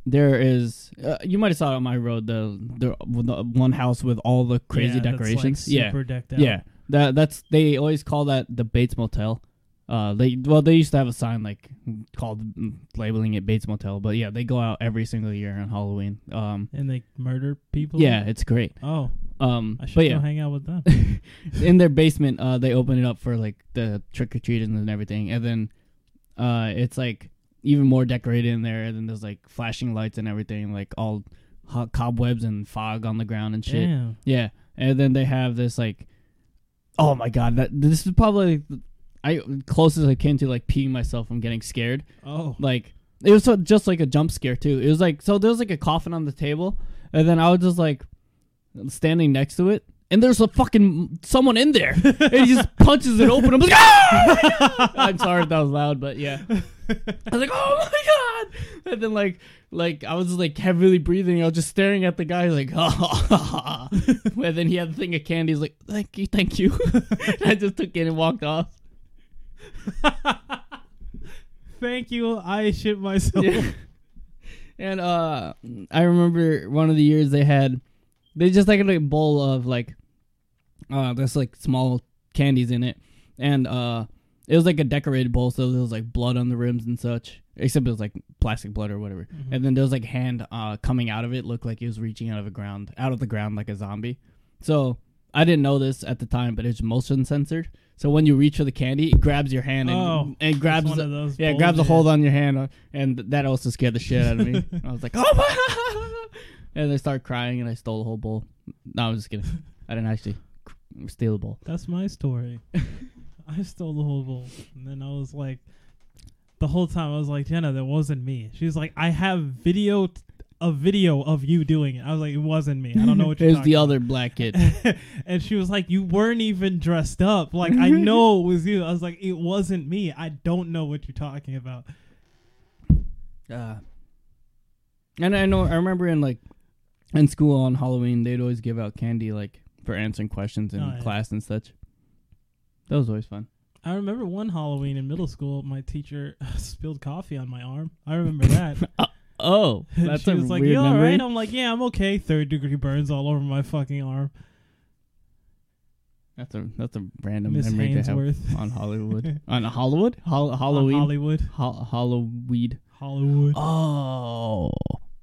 there is uh, you might have saw it on my road the the, the one house with all the crazy Yeah, that's, like, decorations. yeah. super decked out. Yeah, that that's they always call that the Bates Motel. Uh, they well they used to have a sign like called mm, labeling it Bates Motel, but yeah, they go out every single year on Halloween. Um, And they murder people. yeah, it's great. Oh, Um, I should go yeah, hang out with them. in their basement, uh, they open it up for like the trick or treaters and everything, and then, uh, it's like even more decorated in there. And then there's like flashing lights and everything, like all hot cobwebs and fog on the ground and shit. Damn. Yeah, and then they have this like, oh my god, that this is probably I closest I came to like peeing myself from getting scared. Oh. Like it was so, just like a jump scare too. It was like so there was like a coffin on the table, and then I was just like standing next to it. And there's a fucking someone in there. and he just punches it open. I'm like, ah! I'm sorry if that was loud, but yeah. I was like, oh my god! And then like, like I was like heavily breathing. I was just staring at the guy, like, oh. and then he had the thing of candy. He's like, thank you, thank you. I just took it and walked off. Thank you. I shit myself. Yeah. and uh, I remember one of the years they had, they just like a bowl of like, uh, there's like small candies in it, and uh, it was like a decorated bowl, so there was like blood on the rims and such. Except it was like plastic blood or whatever, Mhm. and then there was like hand uh coming out of it, looked like it was reaching out of the ground, out of the ground like a zombie. So I didn't know this at the time, but it's motion censored. So when you reach for the candy, it grabs your hand and, Oh, and grabs one of those yeah, grabs a hold on your hand, uh, and that also scared the shit out of me. I was like, oh my! And I started crying, and I stole the whole bowl. No, I was just kidding. I didn't actually steal the bowl. That's my story. I stole the whole bowl, and then I was like, the whole time I was like, Jenna, that wasn't me. She's like, I have video, a video of you doing it. I was like, it wasn't me. I don't know what you're There's the other black kid. and she was like, "You weren't even dressed up. Like I know it was you." I was like, "It wasn't me. I don't know what you're talking about." Uh, and I know I remember in like in school on Halloween they'd always give out candy like for answering questions in Oh, yeah. class and such. That was always fun. I remember one Halloween in middle school, my teacher spilled coffee on my arm. I remember that. Uh, oh, that's she a was like, weird "You all memory. right?" I'm like, "Yeah, I'm okay." Third degree burns all over my fucking arm. That's a that's a random Miss memory to have on Hollywood. on Hollywood? Hol- Halloween? On Hollywood, Hol- Halloween. Hollywood. Oh.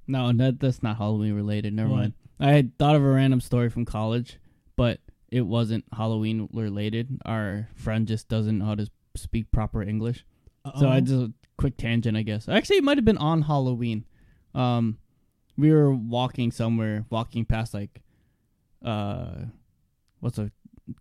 No, that that's not Halloween related. Never What? mind. I had thought of a random story from college, but it wasn't Halloween related. Our friend just doesn't know how to speak proper English. So I just a quick tangent, I guess. Actually, it might have been on Halloween. Um, we were walking somewhere, walking past like, uh, what's a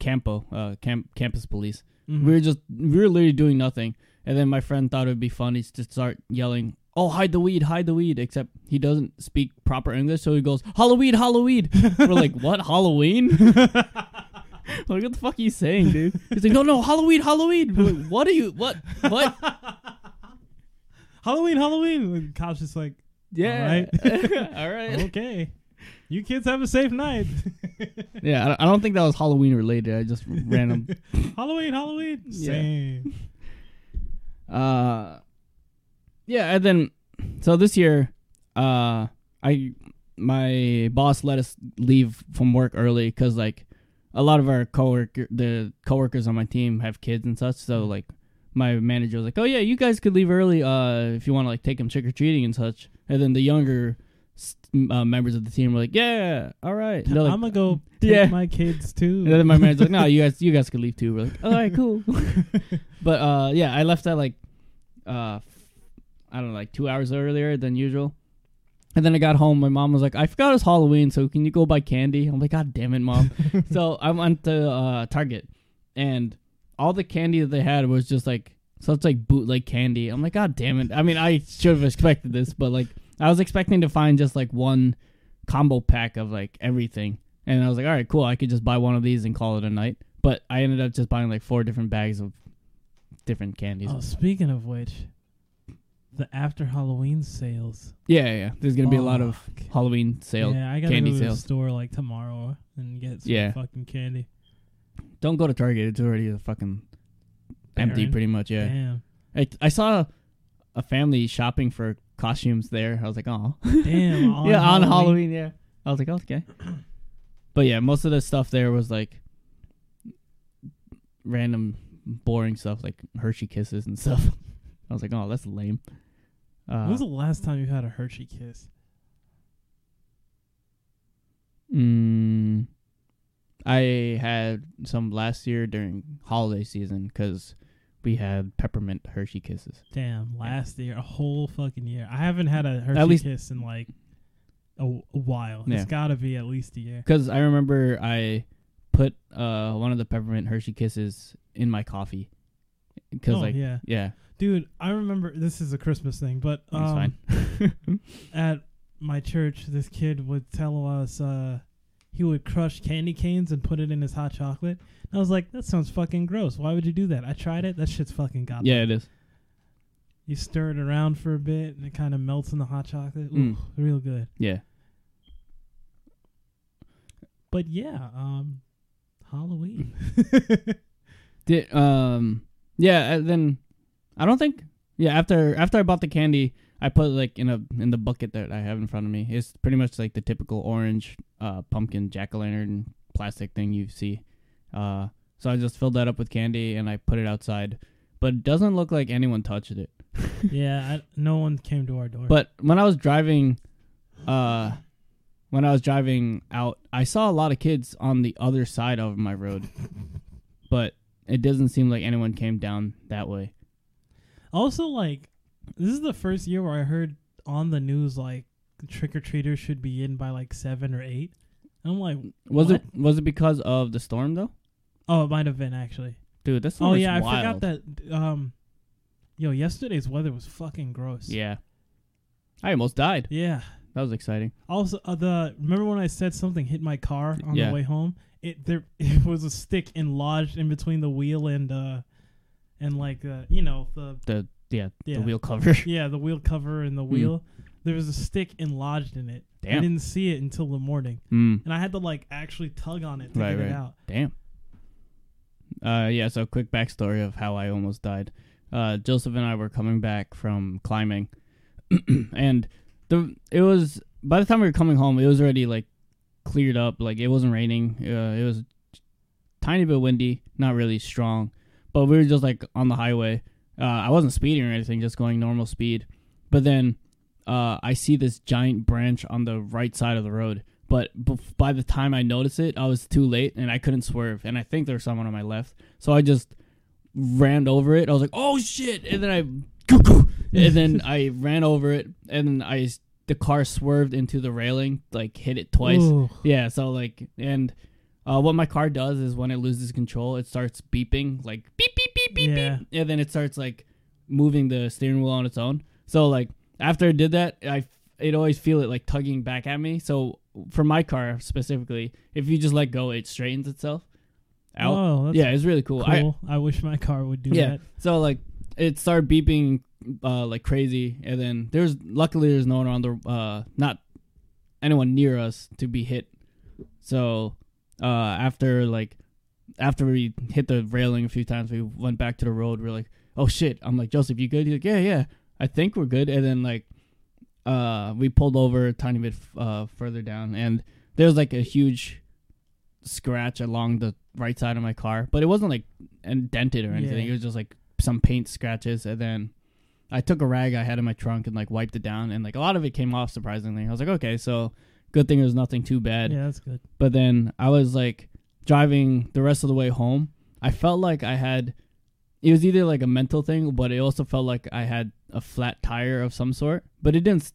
campo, uh, camp campus police. Mhm. We were just we were literally doing nothing, and then my friend thought it would be funny to start yelling, "Oh, hide the weed, hide the weed!" Except he doesn't speak proper English, so he goes, "Halloween, Halloween." we're like, "What, Halloween?" like, what the fuck are you saying, dude? He's like, "No, no, Halloween, Halloween." We're like, what are you? What? What? Halloween, Halloween. And cops just like, Yeah. All right. All right. okay, you kids have a safe night. Yeah, I don't- I don't think that was Halloween related. I just random. Halloween, Halloween. Yeah. Same. Uh, yeah, and then so this year, uh, I my boss let us leave from work early because like a lot of our coworker the coworkers on my team have kids and such. So like my manager was like, "Oh yeah, you guys could leave early uh if you want to like take them trick or treating and such." And then the younger uh, members of the team were like, "Yeah, all right." Like, I'm gonna go take Yeah. my kids too. and then my manager's like, "No, you guys, you guys could leave too." We're like, "All right, cool." but uh, yeah, I left at like, uh, I don't know, like two hours earlier than usual. And then I got home. My mom was like, "I forgot it's Halloween, so can you go buy candy?" I'm like, "God damn it, mom!" so I went to uh, Target, and all the candy that they had was just like such like bootleg candy. I'm like, "God damn it!" I mean, I should have expected this, but like, I was expecting to find just like one combo pack of like everything. And I was like, all right, cool. I could just buy one of these and call it a night. But I ended up just buying like four different bags of different candies. oh, speaking of which, the after Halloween sales. Yeah, yeah. There's gonna be a lot of Fuck. Halloween sale. Yeah, I gotta candy go to the store like tomorrow and get some Yeah. fucking candy. Don't go to Target. It's already a fucking empty, Barren. pretty much. Yeah. Damn. I I saw a family shopping for costumes there. I was like, oh, Damn. on yeah, on Halloween. Halloween. Yeah. I was like, okay. But yeah, most of the stuff there was like random, boring stuff like Hershey Kisses and stuff. I was like, oh, that's lame. Uh, when was the last time you had a Hershey kiss? Mm, I had some last year during holiday season because we had peppermint Hershey Kisses. Damn, last year, a whole fucking year. I haven't had a Hershey kiss in like a, a while. Yeah. It's got to be at least a year. Because I remember I put uh one of the peppermint Hershey Kisses in my coffee. Because oh like yeah, yeah, dude. I remember this is a Christmas thing, but um, fine. at my church, this kid would tell us uh, he would crush candy canes and put it in his hot chocolate. And I was like, that sounds fucking gross. Why would you do that? I tried it. That shit's fucking godlike. yeah, it is. You stir it around for a bit, and it kind of melts in the hot chocolate. Ooh, Mm. real good. Yeah. But yeah, um, Halloween. Did um yeah, and then I don't think yeah, after after I bought the candy, I put like in a in the bucket that I have in front of me. It's pretty much like the typical orange uh, pumpkin jack o' lantern plastic thing you see. Uh, so I just filled that up with candy and I put it outside, but it doesn't look like anyone touched it. yeah, I, no one came to our door. But when I was driving, uh, when I was driving out, I saw a lot of kids on the other side of my road, but it doesn't seem like anyone came down that way. Also, like, this is the first year where I heard on the news like trick or treaters should be in by like seven or eight. And I'm like, Was What? it was it because of the storm though? oh, it might have been actually. Dude, that's Oh yeah, I forgot that. Um, yo, yesterday's weather was fucking gross. Yeah, I almost died. Yeah. That was exciting. Also, uh, the remember when I said something hit my car on Yeah. the way home? It there it was a stick and lodged in between the wheel and uh and like uh you know the The yeah, Yeah. the wheel cover. yeah the wheel cover and the wheel. There was a stick enlodged in it. I didn't see it until the morning, mm, and I had to like actually tug on it to Right, get right. it out. damn. Uh, yeah. So quick backstory of how I almost died. Uh, Joseph and I were coming back from climbing, and the it was by the time we were coming home, it was already like cleared up. Like it wasn't raining. Uh, it was tiny bit windy, not really strong, but we were just like on the highway. Uh, I wasn't speeding or anything, just going normal speed. But then uh, I see this giant branch on the right side of the road. But bef- by the time I noticed it, I was too late and I couldn't swerve. And I think there was someone on my left, so I just ran over it. I was like, "Oh shit!" And then I, and then I ran over it, and I the car swerved into the railing, like hit it twice. Ooh. Yeah, so like, and uh, what my car does is when it loses control, it starts beeping, like beep beep beep beep Yeah. beep, and then it starts like moving the steering wheel on its own. So like after it did that, I it always feel it like tugging back at me. So for my car specifically, if you just let go, it straightens itself out. Oh, that's yeah, it's really cool. I, cool. I, wish my car would do Yeah. that. so like it started beeping uh like crazy and then there's luckily there's no one around the uh not anyone near us to be hit. So uh after like after we hit the railing a few times we went back to the road, we are like, Oh shit. I'm like, Joseph, you good? He's like, Yeah, yeah. I think we're good and then like uh we pulled over a tiny bit uh further down and there was like a huge scratch along the right side of my car, but it wasn't like indented or anything. Yeah. It was just like some paint scratches, and then I took a rag I had in my trunk and like wiped it down, and like a lot of it came off surprisingly. I was like, okay, so good thing it was nothing too bad. Yeah, that's good. But then I was like driving the rest of the way home. I felt like I had. It was either like a mental thing, but it also felt like I had a flat tire of some sort. But it didn't.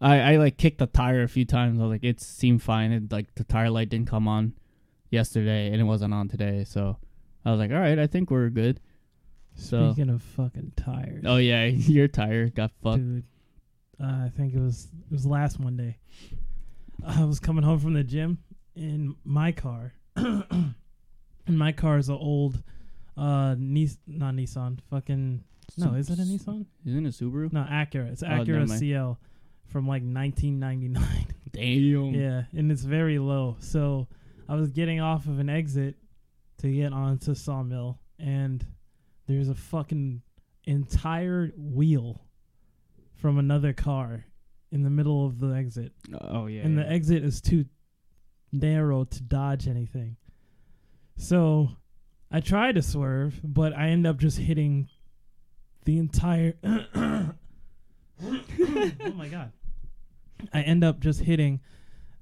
I I like kicked the tire a few times. I was like, it seemed fine. And like the tire light didn't come on yesterday, and it wasn't on today. So I was like, all right, I think we're good. So Speaking of fucking tires. oh yeah, your tire got fucked. dude. Uh, I think it was it was last Monday. I was coming home from the gym in my car, and my car is an old, uh, Nis- not Nissan, fucking no, is it a Nissan? Isn't it Subaru? No, Acura. It's Oh, Acura. CL from like 1999. Damn. yeah, and it's very low. So I was getting off of an exit to get onto Sawmill, and there's a fucking entire wheel from another car in the middle of the exit, uh, Oh yeah. and yeah. the exit is too narrow to dodge anything. So I try to swerve, but I end up just hitting the entire. oh my god! I end up just hitting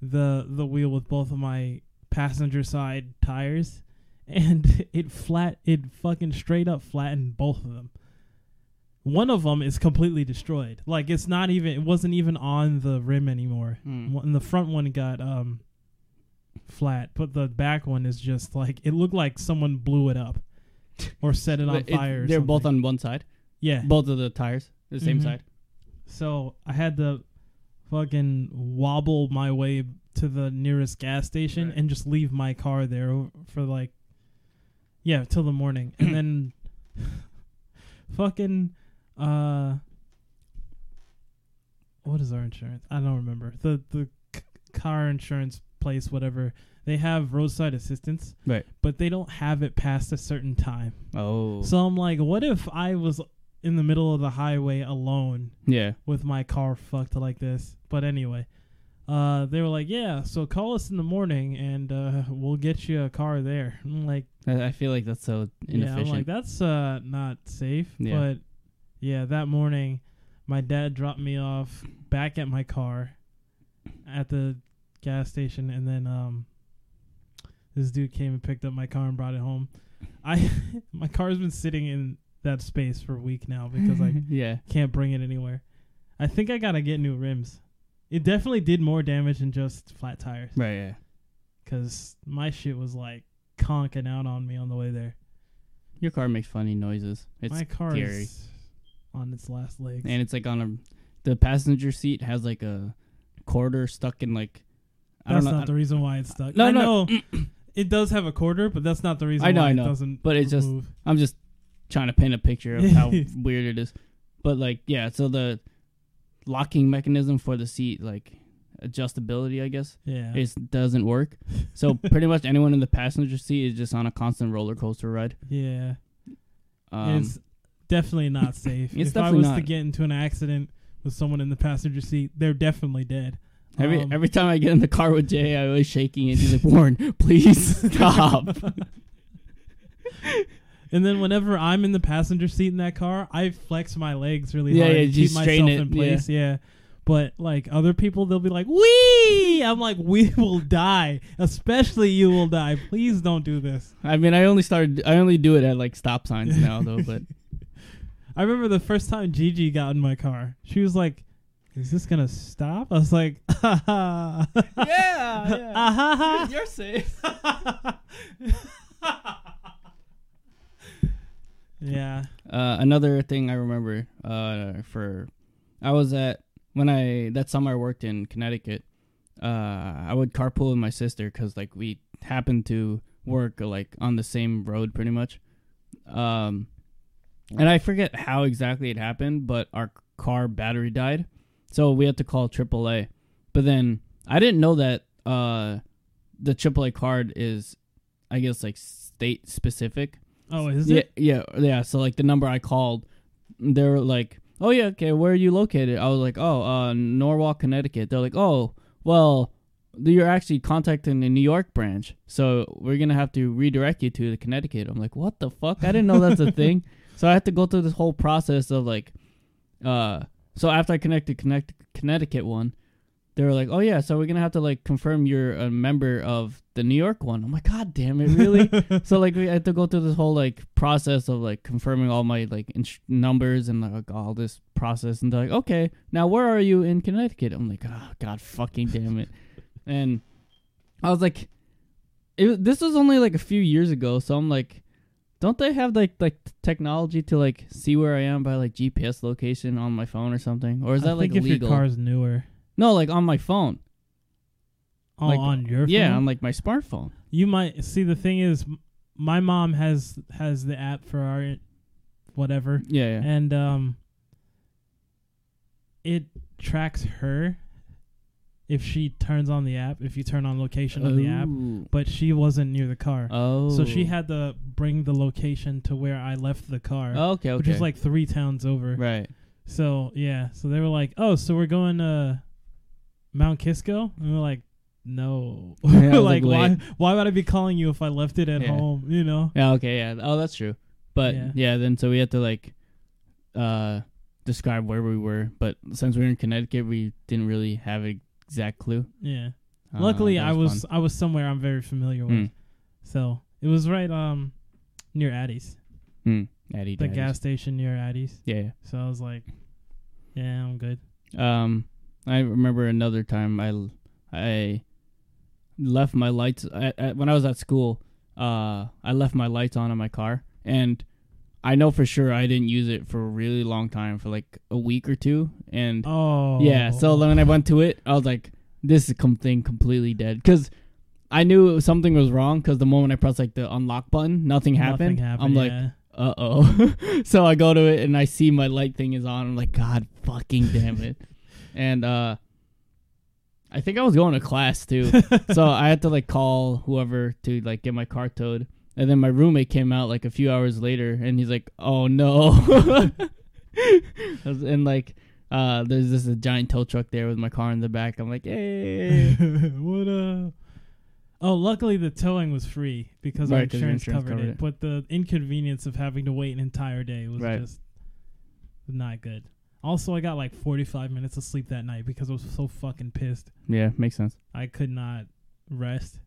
the the wheel with both of my passenger side tires, and it flat it fucking straight up flattened both of them. One of them is completely destroyed. Like it's not even it wasn't even on the rim anymore. Hmm. One, the front one got um flat, but the back one is just like it looked like someone blew it up or set it on it- fire. or they're both on one side. yeah. Both of the tires, the same Mhm. side. So I had to fucking wobble my way to the nearest gas station Right. and just leave my car there for like, yeah, till the morning, and then fucking uh, what is our insurance? I don't remember the the c- car insurance place, whatever. They have roadside assistance, Right. but they don't have it past a certain time. Oh. So I'm like, what if I was in the middle of the highway alone Yeah. with my car fucked like this. But anyway, uh, they were like, "Yeah, so call us in the morning and uh, we'll get you a car there." I'm like, I, I feel like that's so "Yeah, inefficient. I'm like that's uh not safe." Yeah. But yeah, that morning, my dad dropped me off back at my car at the gas station, and then um, this dude came and picked up my car and brought it home. I my car's been sitting in that space for a week now because I yeah. can't bring it anywhere. I think I gotta get new rims. It definitely did more damage than just flat tires. Right. Yeah. Cause my shit was like conking out on me on the way there. Your car makes funny noises. It's my car scary. is on its last legs. and it's like on a the passenger seat has like a quarter stuck in like I that's don't know, not the reason why it's stuck. No, I no. know it does have a quarter, but that's not the reason I know, why I it know. doesn't. But it's just- move. I'm just trying to paint a picture of how weird it is. But like yeah, so the locking mechanism for the seat like adjustability, I guess, yeah. it doesn't work. So pretty much anyone in the passenger seat is just on a constant roller coaster ride. yeah. Um, it's definitely not safe. It's if I definitely was not. to get into an accident with someone in the passenger seat, they're definitely dead. every Um, every time I get in the car with Jay, I always shaking and He's like, "Warren, please stop." And then whenever I'm in the passenger seat in that car, I flex my legs really Yeah, hard yeah, to keep strain myself it, in place. Yeah. But like other people, they'll be like, "Wee!" I'm like, "We will die. Especially you will die. Please don't do this." I mean, I only started. I only do it at like stop signs now, though. But I remember the first time Gigi got in my car. She was like, "Is this gonna stop?" I was like, "Ha ha." yeah, Ah, ha, ha. you're safe. yeah. Uh, another thing I remember uh, for I was at when I that summer I worked in Connecticut. Uh, I would carpool with my sister because like we happened to work like on the same road pretty much. Um, and I forget how exactly it happened, but our car battery died, so we had to call AAA. But then I didn't know that uh, the AAA card is, I guess, like state specific. Oh, is Yeah, it? yeah, yeah. So like the number I called, they were like, "Oh yeah, okay, where are you located?" I was like, "Oh, uh, Norwalk, Connecticut." They're like, "Oh, well, you're actually contacting the New York branch, so we're gonna have to redirect you to the Connecticut." I'm like, "What the fuck? I didn't know that's a thing." So I had to go through this whole process of like, uh, so after I connected Connect Connecticut one, they were like, "Oh yeah, so we're gonna have to like confirm you're a member of the New York one." I'm like, "God damn it, really?" so like we had to go through this whole like process of like confirming all my like ins- numbers and like all this process, and they're like, "Okay, now where are you in Connecticut?" I'm like, "Oh God, fucking damn it!" and I was like, it, "This was only like a few years ago," so I'm like. Don't they have like like technology to like see where I am by like GPS location on my phone or something, or is that I like think if illegal? your car's newer. No, like on my phone. Oh, Like, on your phone? Yeah, on like my smartphone. you might see the thing is m- my mom has has the app for our whatever Yeah, yeah. and um it tracks her if she turns on the app if you turn on location on the app but she wasn't near the car Oh. so she had to bring the location to where I left the car Oh, okay, okay. which is like 3 towns over right. so yeah so they were like oh so we're going to Mount Kisco and we're like no Yeah, like, why why would I be calling you if I left it at Yeah. home you know Yeah, okay, yeah. Oh, that's true. But Yeah. yeah. then so we had to like uh describe where we were, but since we were in Connecticut, we didn't really have an exact clue. Yeah. Uh, Luckily, I was fun. I was somewhere I'm very familiar with, Mm. so it was right um near Addie's, Hmm. Addie the Daddies. gas station near Addie's. Yeah. So I was like, yeah, I'm good. Um, I remember another time I I left my lights when I was at school. Uh, I left my lights on in my car, and I know for sure I didn't use it for a really long time, for like a week or two, and Oh, Yeah, so when I went to it, I was like, "This is com- thing completely dead." Because I knew something was wrong. Because the moment I pressed like the unlock button, nothing happened. Nothing happened. I'm like, yeah. "Uh oh." so I go to it and I see my light thing is on. I'm like, "God fucking damn it!" and uh, I think I was going to class too, so I had to like call whoever to like get my car towed. And then my roommate came out like a few hours later, and he's like, "Oh no." and like, uh, there's this a giant tow truck there with my car in the back. I'm like, hey. what uh Oh, luckily the towing was free because our Right, your insurance, insurance covered, covered it. it. But the inconvenience of having to wait an entire day was Right. just not good. Also, I got like 45 minutes of sleep that night because I was so fucking pissed. Yeah, makes sense. I could not rest.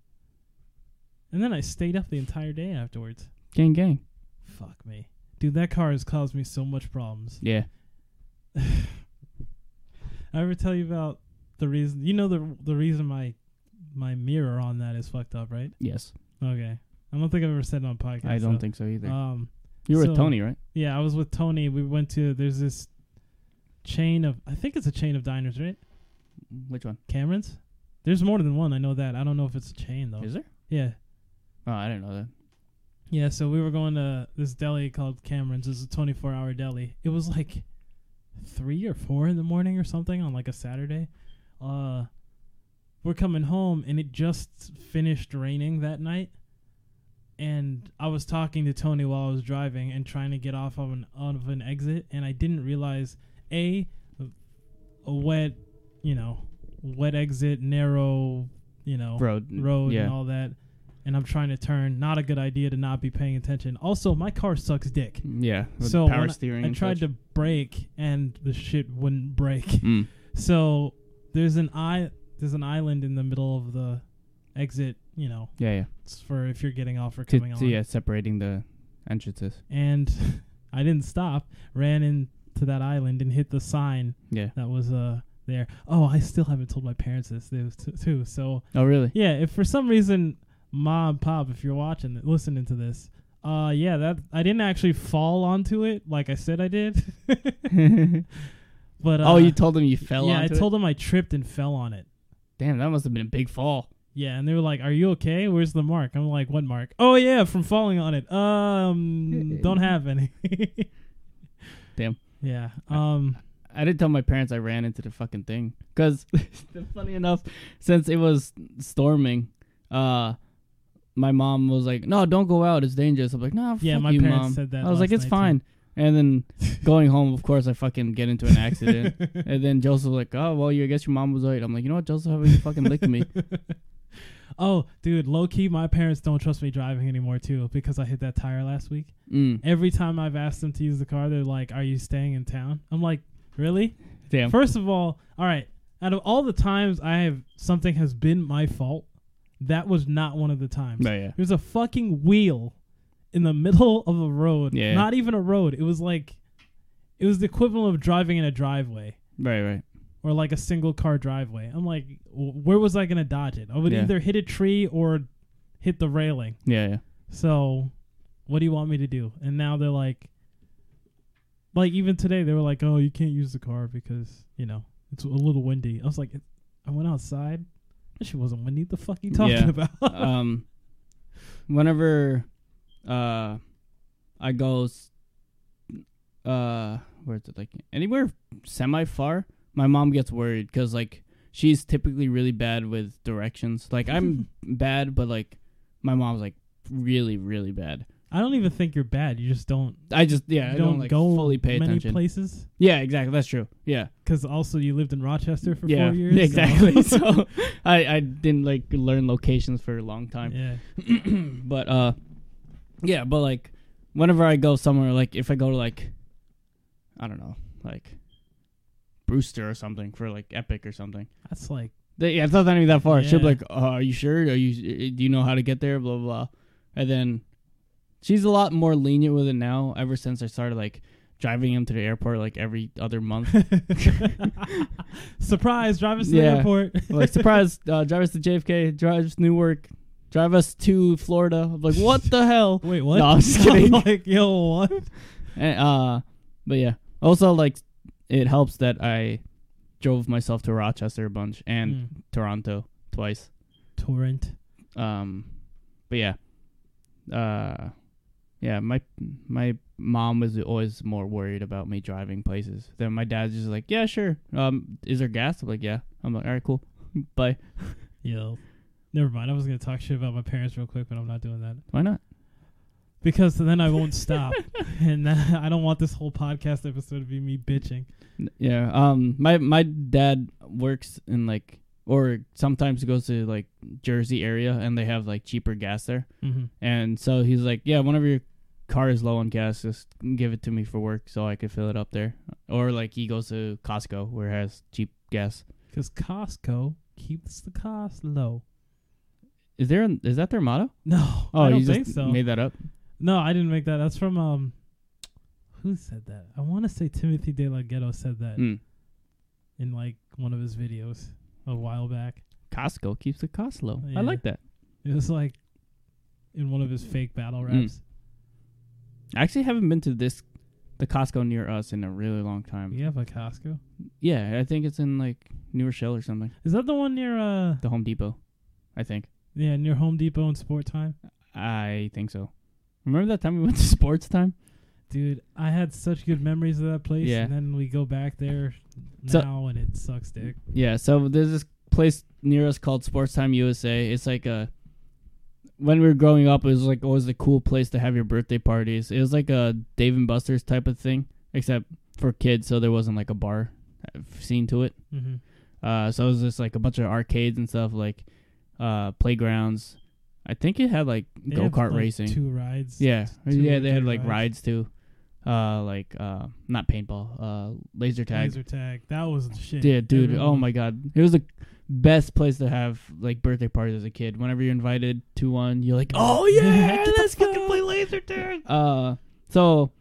And then I stayed up the entire day afterwards. Gang, gang. Fuck me. Dude, that car has caused me so much problems. Yeah. I ever tell you about the reason you know the the reason my my mirror on that is fucked up, right? Yes. Okay. I don't think I've ever said it on podcast. I don't so, think so either. Um you were so- with Tony, right? yeah, I was with Tony. We went to there's this chain of I think it's a chain of diners, right? Which one? Cameron's? There's more than one, I know that. I don't know if it's a chain though. Is there? Yeah. Oh, I didn't know that. Yeah, so we were going to this deli called Cameron's. It's a 24 hour deli. It was like three or four in the morning or something on like a Saturday. Uh, we're coming home and it just finished raining that night. And I was talking to Tony while I was driving and trying to get off of an of an exit, and I didn't realize a a wet, you know, wet exit, narrow, you know, Road. road Yeah. and all that. And I'm trying to turn. Not a good idea to not be paying attention. Also, my car sucks dick. Yeah. So power I- steering. I and tried such. to brake and the shit wouldn't brake. Mm. So there's an i there's an island in the middle of the exit. You know, Yeah, yeah. it's for if you're getting off or coming to, on. yeah, separating the entrances. And I didn't stop. Ran into that island and hit the sign Yeah. that was uh there. Oh, I still haven't told my parents this this t- too. So Oh, really? Yeah, if for some reason, mom, pop, if you're watching, listening to this, uh, yeah, that I didn't actually fall onto it like I said I did. but uh, oh, you told them you fell yeah, I told them I tripped and fell on it. it? Damn, that must have been a big fall. Yeah, and they were like, "Are you okay? Where's the mark?" I'm like, "What mark?" Oh yeah, from falling on it. Um, don't have any. Damn. Yeah. Um. I didn't tell my parents I ran into the fucking thing. Cause funny enough, since it was storming, uh, my mom was like, "No, don't go out. It's dangerous." I'm like, "No, Yeah, fuck my you, parents mom." said that I was like, "It's fine." And then going home, of course, I fucking get into an accident. and then Joseph was like, "Oh, well, you I guess your mom was right." I'm like, "You know what, Joseph? Haven't you fucking licked me?" oh, dude, low key, my parents don't trust me driving anymore too because I hit that tire last week. Mm. Every time I've asked them to use the car, they're like, "Are you staying in town?" I'm like, "Really?" Damn. First of all, all right. Out of all the times I have something has been my fault, that was not one of the times. But yeah. There's a fucking wheel in the middle of a road. Yeah. Not even a road. It was like, it was the equivalent of driving in a driveway Right, right. or like a single car driveway. I'm like, where was I gonna dodge it? I would Yeah. either hit a tree or hit the railing. Yeah, yeah. So, what do you want me to do? And now they're like, like even today they were like, oh, you can't use the car because you know it's a little windy. I was like, I went outside. Shit wasn't windy. The fuck you talking Yeah. about? um, whenever uh, I go, uh, where is it like anywhere semi far, my mom gets worried because like she's typically really bad with directions. Like I'm bad, but like my mom's like really really bad. I don't even think you're bad. You just don't. I just yeah, I don't, don't, like go fully pay many attention. places Yeah, exactly. That's true. Yeah, because also you lived in Rochester for yeah, four years. so- exactly. So I I didn't like learn locations for a long time. yeah. but uh yeah but like whenever i go somewhere like if i go to like i don't know like brewster or something for like epic or something That's like they, yeah it's not even that far she'll be like uh, are you sure are you do you know how to get there blah blah blah and then she's a lot more lenient with it now ever since i started like driving him to the airport like every other month surprise. Drive us to Yeah. the airport. like surprise uh, drive us to jfk drive us to newark drive us to florida I'm like what the hell Wait, what? No, I'm just kidding. like, yo, what? And, uh, but yeah. Also, like, it helps that I drove myself to Rochester a bunch and Mm. Toronto twice. Torrent. Um, but yeah, uh, yeah. My my mom was always more worried about me driving places. Then my dad's just like, yeah, sure. Um, is there gas? I'm like, yeah. I'm like, all right, cool. Bye. Yo. Never mind. I was gonna talk shit about my parents real quick, but I'm not doing that. Why not? because then I won't stop, and I don't want this whole podcast episode to be me bitching. Yeah. Um. My my dad works in like, or sometimes goes to like Jersey area, and they have like cheaper gas there. Mm-hmm. And so he's like, "Yeah, whenever your car is low on gas, just give it to me for work, so I could fill it up there." Or like he goes to Costco where it has cheap gas. Because Costco keeps the cost low. Is there? An, is that their motto? No, Oh, I don't you think just so. made that up. No, I didn't make that. That's from um, who said that? I want to say Timothy DeLaGhetto said that Mm. in like one of his videos a while back. Costco keeps the cost low. Yeah. I like that. It was like in one of his fake battle Mm. I actually haven't been to this, the Costco near us in a really long time. You have a Costco? Yeah, I think it's in like New Rochelle or something. Is that the one near uh The Home Depot, I think. yeah near Home Depot and Sport Time? I think so. Remember that time we went to sports time? Dude, I had such good memories of that place, Yeah. and then we go back there So- now, and it sucks dick. Yeah, so there's this place near us called Sports Time USA. It's like a when we were growing up, it was like always a cool place to have your birthday parties. It was like a Dave and Buster's type of thing, except for kids, so there wasn't like a bar scene to it. Mm-hmm. Uh, so it was just like a bunch of arcades and stuff, like uh, playgrounds. I think it had like go kart racing. two rides. yeah, two yeah, they had like rides. rides too. Uh, like uh, not paintball, uh, laser tag. laser tag. That was the shit. Yeah, dude. Oh my god, it was the best place to have like birthday parties as a kid. Whenever you're invited to one, you're like, oh yeah, let's fucking play laser tag. Uh, so,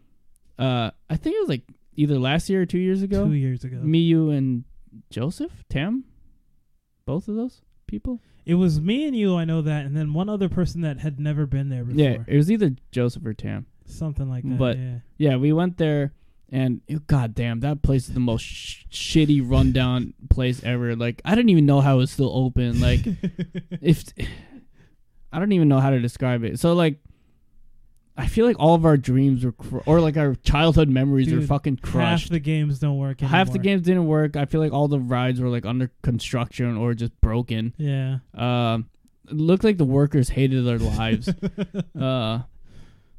uh, I think it was like either last year or two years ago. Two years ago. Me, you, and Joseph, Tam, both of those people. It was me and you, I know that, and then one other person that had never been there before. Yeah, it was either Joseph or Tam. Something like that. But- yeah. Yeah, we went there, and god damn, that place is the most sh- shitty rundown place ever. Like, I didn't even know how it was still open. Like, if I don't even know how to describe it. So like, I feel like all of our dreams were, cr- or like our childhood memories were Dude, fucking half the games don't work anymore. Half the games didn't work. I feel like all the rides were like under construction or just broken. Yeah. Um, it looked like the workers hated their lives. uh,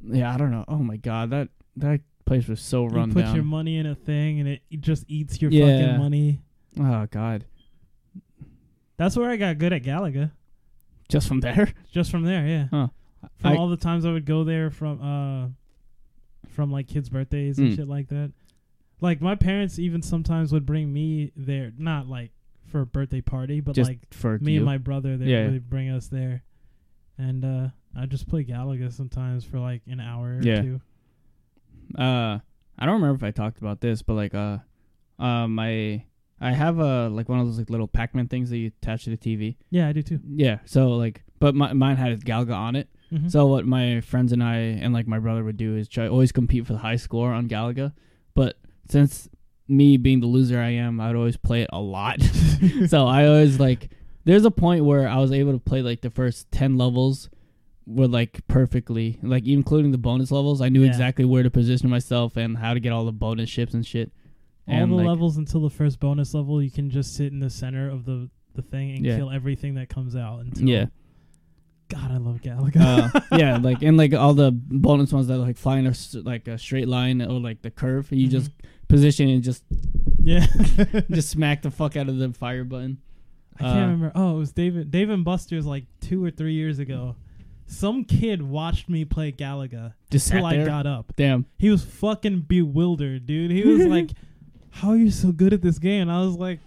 yeah, I don't know. Oh my god, that that place was so run you put down. your money in a thing and it, it just eats your Yeah. fucking money. oh god, That's where I got good at Galaga. just from there. Just from there, yeah. Huh. From I- all the times I would go there from uh from like kids' birthdays and Mm. shit like that. Like my parents even sometimes would bring me there, not like for a birthday party, but just like for me you. and my brother they Yeah. would bring us there. And uh I just play Galaga sometimes for like an hour or Yeah. two. uh I don't remember if I talked about this, but like uh uh my I have a like one of those like little Pac-Man things that you attach to the TV. Yeah, I do too. Yeah, so like but my, mine had Galaga on it. Mhm. So what my friends and I and like my brother would do is try always compete for the high score on Galaga. But since me being the loser I am, I'd always play it a lot. so I always like there's a point where I was able to play like the first 10 levels were like perfectly like including the bonus levels i knew Yeah. exactly where to position myself and how to get all the bonus ships and shit all and the like, levels until the first bonus level, you can just sit in the center of the the thing and Yeah. kill everything that comes out. Until, yeah God, I love Galaga. uh, yeah like and like all the bonus ones that like fly in a s- like a straight line or like the curve you just position and just yeah. just smack the fuck out of the fire button I can't Uh, remember. Oh, it was David Dave and Buster's like two or three years ago. Some kid watched me play Galaga just sat till I there got up. damn He was fucking bewildered, dude. He was like, "How are you so good at this game?" And I was like,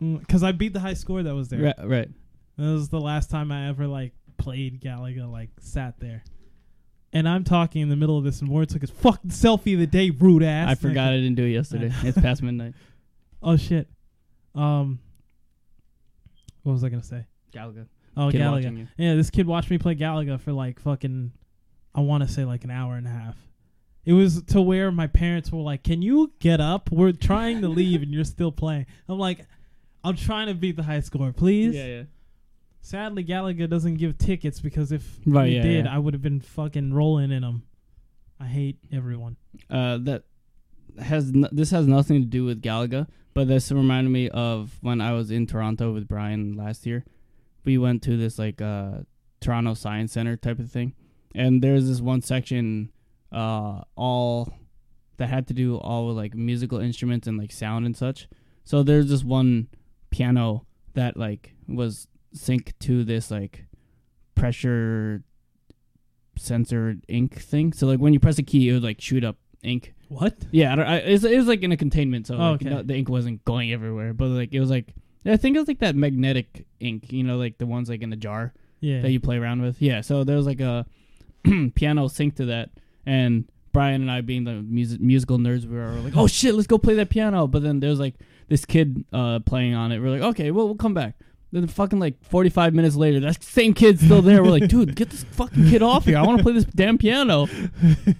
"Because I beat the high score that was there." right right That was the last time I ever like played Galaga, like sat there. And I'm talking in the middle of this, and Ward took his fucking selfie of the day, rude ass. i forgot i didn't do it yesterday it's past midnight Oh shit. Um. What was I gonna say? Galaga. Oh, Kid Galaga. watching you. Yeah, this kid watched me play Galaga for like fucking, I want to say like an hour and a half. It was to where my parents were like, "Can you get up? We're trying to leave, and you're still playing." I'm like, "I'm trying to beat the high score, please." yeah yeah Sadly, Galaga doesn't give tickets because if Right, he yeah, did, yeah. I would have been fucking rolling in them. I hate everyone. uh, that has n- this has nothing to do with Galaga, but this reminded me of when I was in Toronto with Brian last year. We went to this like uh, Toronto Science Center type of thing, and there's this one section, uh, all that had to do all with like musical instruments and like sound and such. So there's this one piano that like was synced to this like pressure sensor ink thing. So like when you press a key, it would like shoot up ink. What? Yeah, I don't, I, it, was, it was like in a containment, so Oh, like, okay. no- the ink wasn't going everywhere. But like it was like I think it was like that magnetic ink, you know, like the ones like in a jar Yeah. that you play around with. Yeah, so there was like a piano sync to that, and Brian and I, being the music musical nerds, we were like, "Oh shit, let's go play that piano." But then there's like this kid uh, playing on it. We're like, "Okay, well, we'll come back." Then fucking like 45 minutes later, that same kid's still there. We're like, "Dude, get this fucking kid off here! I want to play this damn piano."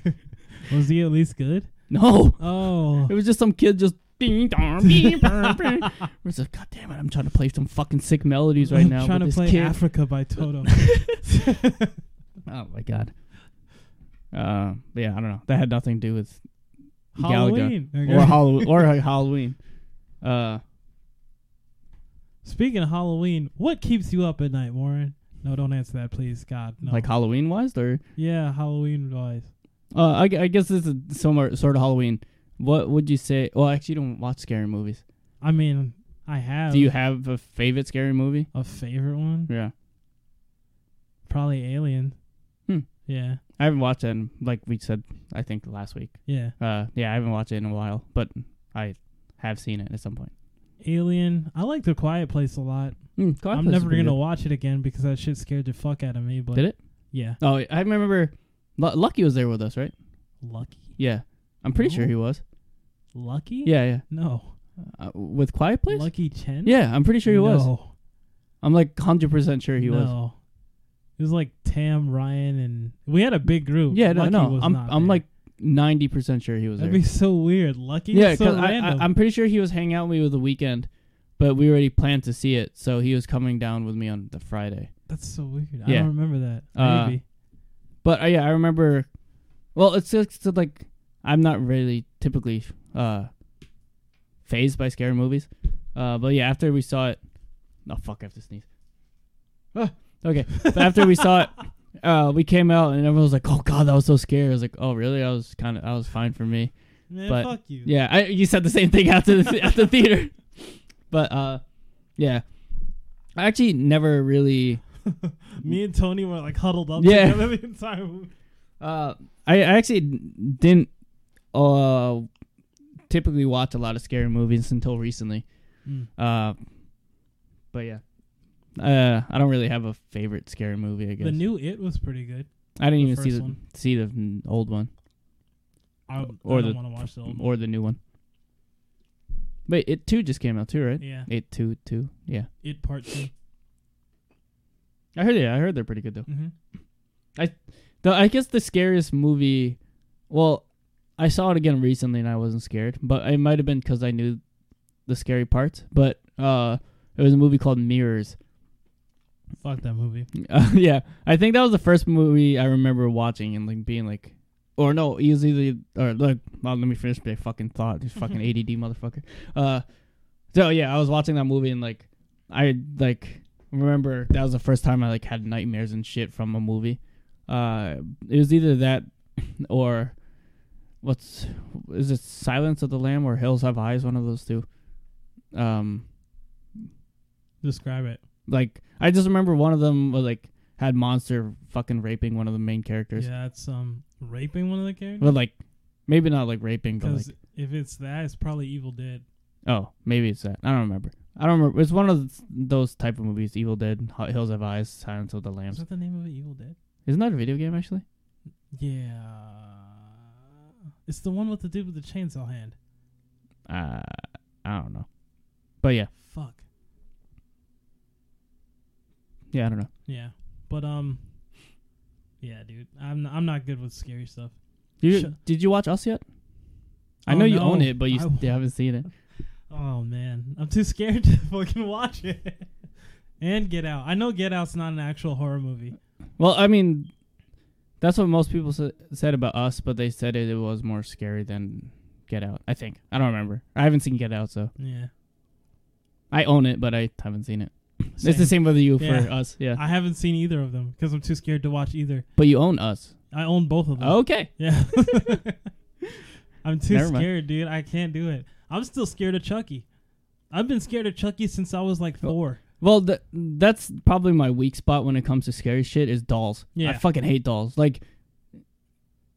Was he at least good? No, Oh. it was just some kid just. Ding, dong, ding, bang, bang. We're like, God damn it! I'm trying to play some fucking sick melodies right I'm now. trying to play kid, Africa by Toto. Oh my god. Uh, yeah, I don't know. That had nothing to do with Galaga. Halloween. Okay. or Halloween or like Halloween. Uh, Speaking of Halloween, what keeps you up at night, Warren? No, don't answer that, please. God, no. like Halloween wise, or yeah, Halloween wise. uh, I, I guess this is somewhere sort of Halloween. What would you say? Well, actually, you don't watch scary movies. I mean, I have. Do you have a favorite scary movie? a favorite one? Yeah, Probably Alien. Hmm. Yeah, I haven't watched it. In, like we said, I think last week. yeah. Uh, yeah, I haven't watched it in a while, but I have seen it at some point. Alien. I like The Quiet Place a lot. Mm, Quiet I'm Place never gonna good. watch it again because that shit scared the fuck out of me. But Did it? Yeah. Oh, I remember. Lu- Lucky was there with us, right? Lucky. Yeah, I'm pretty sure he was. Lucky. Yeah, yeah. No. Uh, with Quiet Place? Lucky Chen. Yeah, I'm pretty sure he was. No. I'm like 100% sure he was. no. It was like Tam, Ryan, and we had a big group. Yeah, no, Lucky no. was I'm not I'm there. like 90% sure he was That'd there. be so weird. Lucky. yeah, is so cuz I, I random. I'm pretty sure he was hanging out with me with the weekend, but we already planned to see it, so he was coming down with me on the Friday. That's so weird. I Yeah. don't remember that. Uh, Maybe. But uh, yeah, I remember well, it's just like I'm not really typically uh phased by scary movies. Uh but yeah, after we saw it Oh fuck, I have to sneeze. Ah, okay. But after we saw it uh we came out and everyone was like, "Oh god, that was so scary." I was like, "Oh, really?" I was kind of I was fine for me. Man, but- fuck you. Yeah, I you said the same thing after the at the theater. But uh yeah. I actually never really Me and Tony were like huddled up Yeah. together the entire movie. uh I, I actually didn't uh typically watch a lot of scary movies until recently. Mm. Uh but yeah. Uh I don't really have a favorite scary movie, I guess. The new It was pretty good. I didn't the even see the one. see the old one I, Or I the- don't want to watch the old one. or the new one. Wait, it 2 just came out too, right? Yeah, It 2 2. Yeah. It Part Two. I heard yeah, I heard they're pretty good though. Mm-hmm. The, I guess the scariest movie. Well, I saw it again recently and I wasn't scared, but it might have been because I knew the scary parts. But uh, it was a movie called Mirrors. Fuck that movie. Uh, yeah, I think that was the first movie I remember watching and like being like, or no, it was either or like, well, let me finish my fucking thought. This fucking ADD motherfucker. Uh, so yeah, I was watching that movie and like, I like remember that was the first time I like had nightmares and shit from a movie. Uh, it was either that or what's is it Silence of the Lamb or Hills Have Eyes? One of those two. Um, Describe it. like I just remember one of them was like had monster fucking raping one of the main characters. Yeah, it's um raping one of the characters. Well, like maybe not like raping, but Because like if it's that, it's probably Evil Dead. oh, maybe it's that. I don't remember. I don't remember. It's one of those type of movies: Evil Dead, Hills Have Eyes, Silence of the Lambs. Is that the name of it? Evil Dead. Isn't that a video game actually? Yeah. It's the one with the dude with the chainsaw hand. Uh, I don't know, but yeah, Fuck. yeah, I don't know. Yeah. But um. Yeah, dude. I'm I'm not good with scary stuff. You, Sh- did you watch Us yet? I Oh, know you no. own it, but you I w- haven't seen it. Oh man, I'm too scared to fucking watch it. and Get Out. I know Get Out's not an actual horror movie. Well, I mean, that's what most people sa- said about Us, but they said it, it was more scary than Get Out. I think I don't remember. I haven't seen Get Out, so Yeah. I own it, but I haven't seen it. It's the Same. with you Yeah. for us. Yeah. I haven't seen either of them because I'm too scared to watch either. But you own us. I own both of them. Okay. Yeah. I'm too Never mind. scared, dude. I can't do it. I'm still scared of Chucky. I've been scared of Chucky since I was like four. Well, th- that's probably my weak spot when it comes to scary shit is dolls. Yeah. I fucking hate dolls. Like,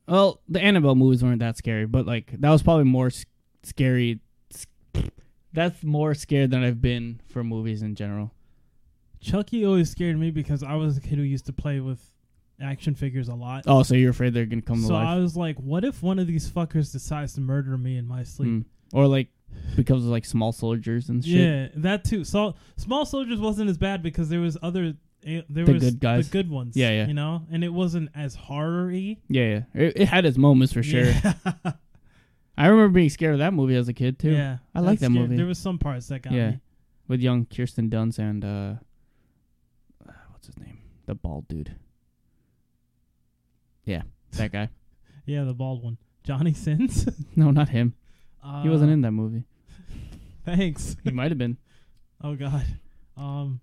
well, the Annabelle movies weren't that scary, but like that was probably more s- scary. That's more scared than I've been for movies in general. Chucky always scared me because I was a kid who used to play with action figures a lot. Oh, so you're afraid they're gonna come so life, I was like, what if one of these fuckers decides to murder me in my sleep? Mm. or like becomes like small soldiers and shit. Yeah, that too. So Small Soldiers wasn't as bad because there was other eh, there The was good guys. the good ones. Yeah, yeah. You know, and it wasn't as horror-y. Yeah, yeah. It, it had its moments for sure. Yeah. I remember being scared of that movie as a kid too. Yeah, I like that movie. There was some parts that got Yeah. me. with young Kirsten Dunst and uh, uh, what's his name? The bald dude. Yeah, that guy. Yeah, the bald one, Johnny Sins. no, not him. Uh, He wasn't in that movie. Thanks. He might have been. Oh God. Um,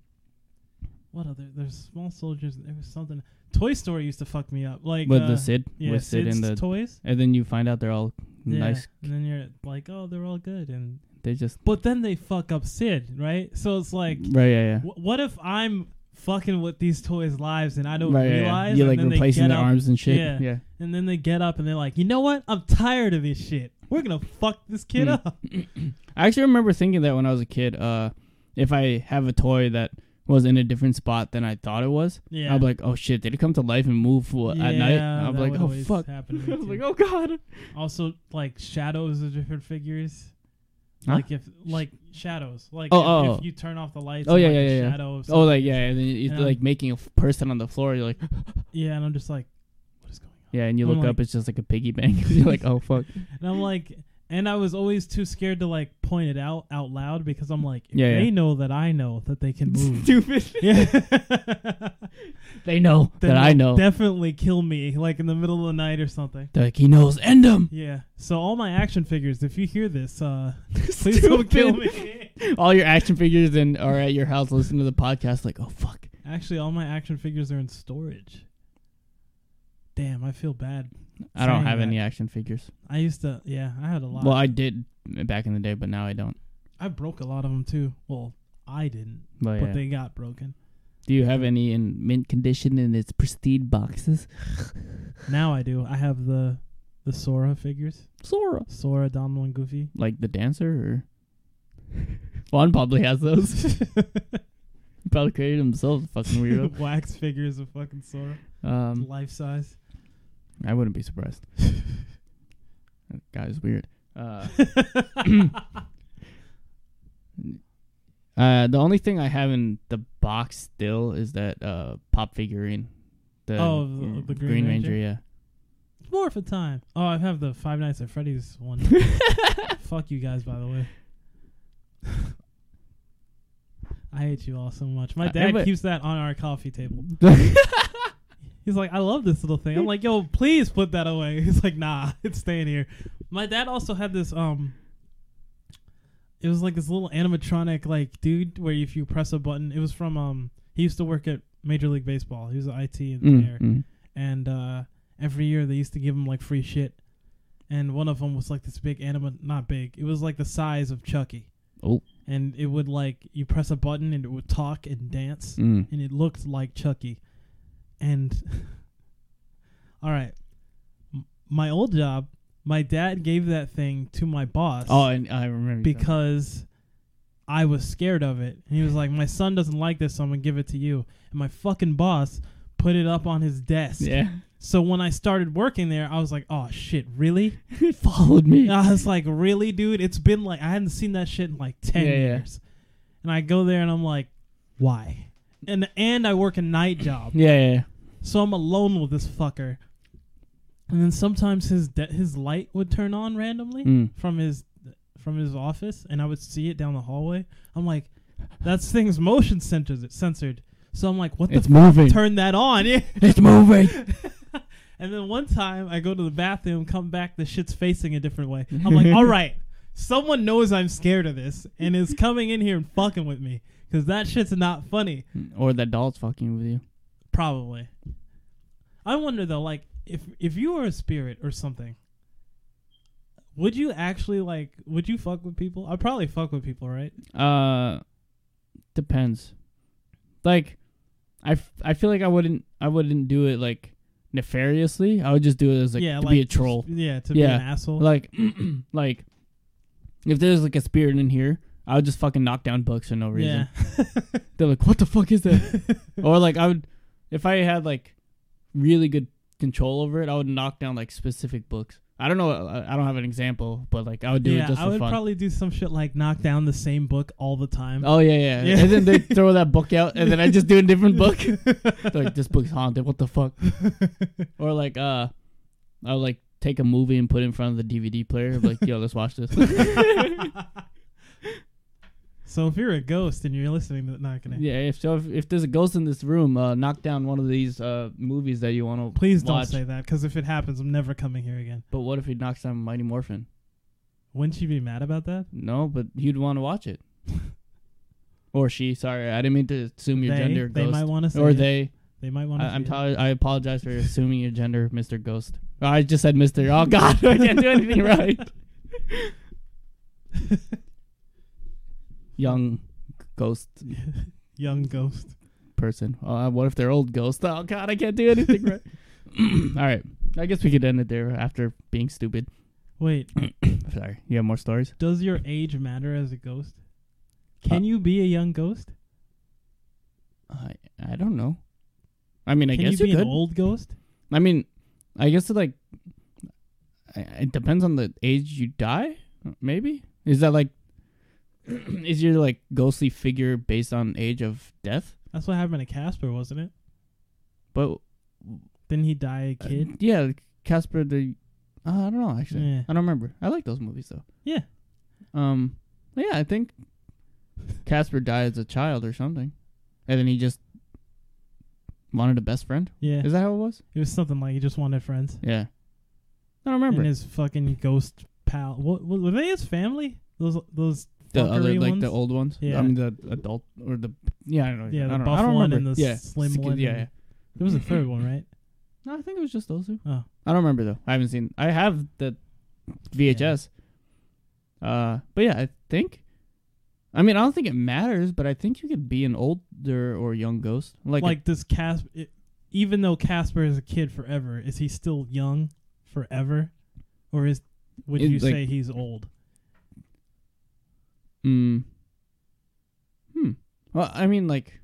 what other? There's Small Soldiers. There was something. Toy Story used to fuck me up. Like with uh, the Sid, yeah, with Sid Sid's in the, toys. and then you find out they're all Yeah, nice. and then you're like, oh, they're all good, and They just but then they fuck up Sid, right? So it's like, right, yeah, yeah. wh- what if I'm fucking with these toys' lives and I don't right, yeah, yeah. realize? You're like replacing their up, arms and shit. Yeah. Yeah. and then they get up and they're like, you know what? I'm tired of this shit. We're gonna fuck this kid Hmm. up. I actually remember thinking that when I was a kid. Uh, if I have a toy that was in a different spot than I thought it was, Yeah, I'd be like, "Oh shit! Did it come to life and move at night?" Yeah, I'd be that like, would "Oh always fuck!" happen to me I was too. like, "Oh god!" Also, like shadows of different figures. Huh? Like if like shadows, like Oh, if, oh, if oh. you turn off the lights. Oh, and, yeah, like, yeah, a yeah, yeah. Shadow of Oh, something. like yeah, and then it's Yeah. like making a f- person on the floor. You're like, yeah, and I'm just like, what is going on? Yeah, and you I'm look like- up, it's just like a piggy bank. you're like, "Oh fuck!" And I'm like, and I was always too scared to like point it out out loud because I'm like, if Yeah, yeah. they know that I know that they can move. Stupid. yeah, They know then that I know. Definitely kill me like in the middle of the night or something. They're like he knows. End him. Yeah. So all my action figures, if you hear this, uh, please don't kill me. All your action figures and are at your house listening to the podcast. Like, oh fuck. Actually, all my action figures are in storage. Damn, I feel bad. I don't have that. any action figures. I used to, yeah, I had a lot. Well, I did back in the day, but now I don't. I broke a lot of them too. Well, I didn't, But, but yeah. they got broken. do you have any in mint condition in its pristine boxes? Now I do. I have the the Sora figures. Sora. Sora, Donald, and Goofy. Like the dancer, or Juan probably has those. Probably created himself. Fucking weirdo. Wax figures of fucking Sora, Um, life size. I wouldn't be surprised. that guy's weird. Uh, uh, the only thing I have in the box still is that uh pop figurine. The, Oh, the- the Green Ranger? yeah. More for time. Oh, I have the Five Nights at Freddy's one. Fuck you guys, by the way. I hate you all so much. My Uh, dad but- keeps that on our coffee table. He's like, I love this little thing. I'm like, yo, please put that away. He's like, nah, it's staying here. My dad also had this um it was like this little animatronic like dude where if you press a button, it was from um he used to work at Major League Baseball. He was an IT engineer. Mm, mm. And uh every year they used to give him like free shit. And one of them was like this big anima not big. It was like the size of Chucky. Oh. And it would like you press a button and it would talk and dance Mm. and it looked like Chucky. And all right, M- my old job, my dad gave that thing to my boss Oh, and I remember you because I was scared of it. And he was like, "My son doesn't like this, so I'm gonna give it to you." And my fucking boss put it up on his desk. yeah. So when I started working there, I was like, "Oh shit, really?" it followed me. I was like, "Really, dude? It's been like I hadn't seen that shit in like ten Yeah, yeah. years." And I go there and I'm like, "Why?" And and I work a night job. Yeah, yeah, yeah. So I'm alone with this fucker. And then sometimes his de- his light would turn on randomly Mm. from his from his office, and I would see it down the hallway. I'm like, "That's thing's motion censored." Censored. So I'm like, "What the It's fuck? moving. Turn that on!" It's moving. and then one time I go to the bathroom, come back, the shit's facing a different way. I'm like, "All right, someone knows I'm scared of this and is coming in here and fucking with me because that shit's not funny. Or that doll's fucking with you. Probably. I wonder though, like if if you were a spirit or something, would you actually like? Would you fuck with people? I'd probably fuck with people, right? Uh, depends. Like, I, f- I feel like I wouldn't I wouldn't do it like nefariously. I would just do it as like yeah, to like be a troll. yeah, to be Yeah, an asshole. Like, like if there's like a spirit in here, I would just fucking knock down books for no reason. yeah. They're like, what the fuck is that? or like I would, if I had like really good control over it, I would knock down like specific books. I don't know. I I don't have an example, but like I would do yeah, it just I for would fun. probably do some shit like knock down the same book all the time. Oh yeah, yeah, Yeah. And then they throw that book out, and then I just do a different book. Like this book's haunted. What the fuck? Or like, uh, I'll like take a movie and put it in front of the DVD player. Like, yo, let's watch this. So if you're a ghost and you're listening to not gonna yeah. If so, if, if there's a ghost in this room, uh, knock down one of these uh movies that you want to. please don't watch. say that because if it happens, I'm never coming here again. But what if he knocks down Mighty Morphin? Wouldn't you be mad about that? No, but you'd want to watch it. or she. Sorry, I didn't mean to assume your they, gender. they Ghost. might want to or it. they. They might want to. I'm sorry. I apologize for assuming your gender, Mr. Ghost. I just said Mr. Oh God, I can't do anything right. Young ghost young ghost. person. Uh, what if they're old ghost? Oh God, I can't do anything right. All right, I guess we could end it there after being stupid. Wait, Sorry, you have more stories? does your age matter as a ghost? Can Uh, you be a young ghost? I I don't know. I mean, I Can guess you be you an old ghost? I mean, I guess it like it depends on the age you die. Maybe is that like is your like ghostly figure based on age of death? That's what happened to Casper, wasn't it? But Didn't he die a uh, kid? yeah, Casper the uh, I don't know actually. Yeah. I don't remember. I like those movies though. Yeah. Um. Yeah, I think Casper died as a child or something, and then he just wanted a best friend. Yeah. Is that how it was? It was something like he just wanted friends. Yeah. I don't remember. And his fucking ghost pal. What, what, were they his family? Those those the other fuckery like the old ones. Yeah. I mean the adult or the yeah I don't know. Yeah, I the don't, buff I don't one remember. and the yeah. slim Skin- one Yeah, yeah. There was a third one, right? No, I think it was just those two. Oh. I don't remember though. I haven't seen. I have the VHS. Uh, but yeah, I think. I mean, I don't think it matters, but I think you could be an older or young ghost. Like, Like, does Casper, even though Casper is a kid forever, is he still young forever, or is would you like- say he's old? Mm, hmm. Well, I mean, like,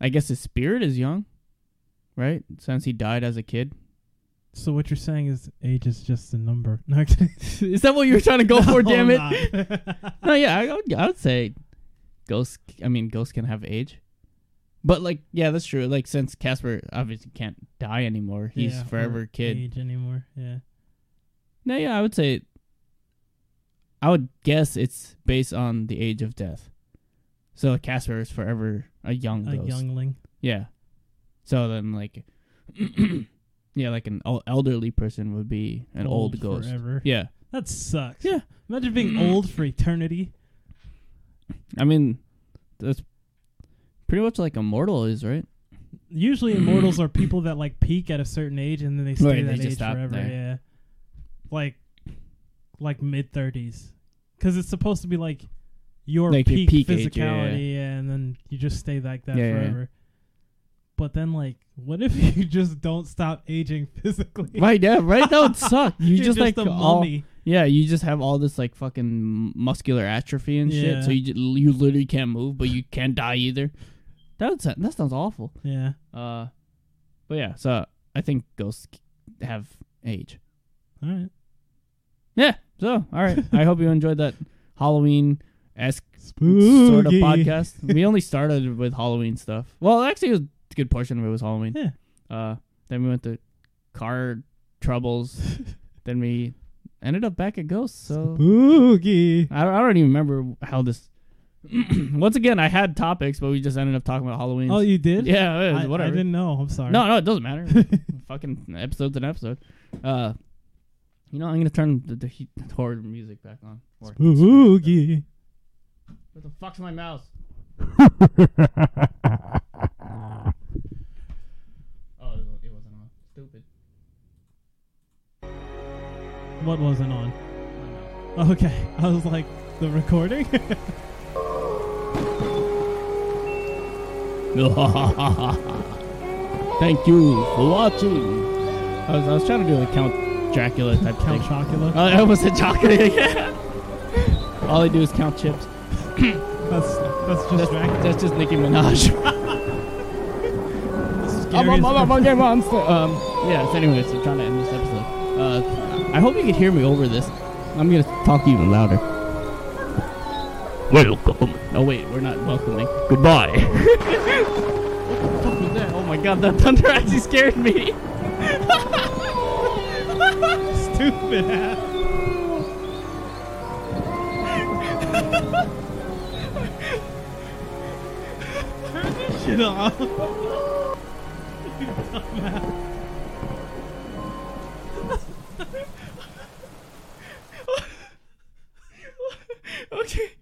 I guess his spirit is young, right? Since he died as a kid. So what you're saying is age is just a number. No, is that what you were trying to go for? Damn it! No, yeah, I would, I would say ghosts. I mean, ghosts can have age, but like, yeah, that's true. Like, since Casper obviously can't die anymore, he's Yeah, forever or kid. age anymore. Yeah. No, yeah, I would say. I would guess it's based on the age of death. So Casper is forever a young A ghost. youngling. Yeah. So then, like, yeah, like an elderly person would be an old, ghost. Forever. Yeah. That sucks. Yeah. Imagine being old for eternity. I mean, that's pretty much like immortal is, right? Usually immortals are people that like peak at a certain age and then they stay Right, they that just age forever. there. Yeah. Like like mid 30s. Cuz it's supposed to be like your Like your peak, peak age, yeah, physicality and then you just stay like that Yeah, yeah. forever. But then like what if you just don't stop aging physically? Right, yeah, right. That would suck. You You're just, like a all, mummy. yeah, you just have all this like fucking muscular atrophy and shit. So you ju- you literally can't move, but you can't die either. That would, that sounds awful. Yeah. Uh, but yeah, so I think ghosts have age. All right. Yeah. So all right. I hope you enjoyed that Halloween esque sort of podcast. we only started with Halloween stuff. Well, actually, it was a good portion of it was Halloween. Yeah. Uh, then we went to car troubles. then we ended up back at ghosts. So Spooky. I don't, I don't even remember how this. Once again, I had topics, but we just ended up talking about Halloween. Oh, you did? yeah, it was I, whatever. I didn't know. I'm sorry. no, no, it doesn't matter. Fucking episode's an episode. Uh, You know, I'm gonna turn the, the, heat, the horror music back on. Or- Spooky. What the fuck's my mouse? Oh, it wasn't on. Stupid. What wasn't on? My mouse. Okay, I was like, the recording. Thank you for watching. I was, I was trying to do like Count Dracula type Count thing. Chocula. Oh, I almost said chocolate again. All they do is count chips. that's that's just That's, Dracula. that's just Nicki Minaj. I'm a Scariest- motherfucking monster. Um, yeah, so anyways, I'm trying to end this episode. Uh, I hope you can hear me over this. I'm gonna talk even louder. Welcome. Oh wait, we're not welcoming. Goodbye. what the fuck was that? Oh my god, that thunder actually scared me. Stupid ass. Turn this shit off. You dumbass. okay.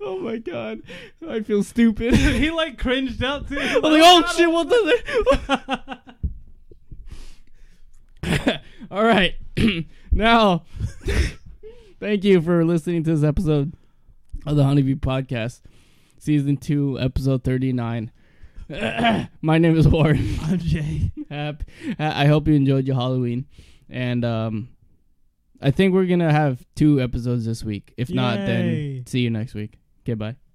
oh my god, I feel stupid. he like cringed out too. I'm like, oh shit, what the? All right, now, thank you for listening to this episode of the Honeybee Podcast, season two, episode thirty-nine. My name is Warren. I'm Jay. Hap- I hope you enjoyed your Halloween, and um, I think we're gonna have two episodes this week. If not, then see you next week. Okay, bye.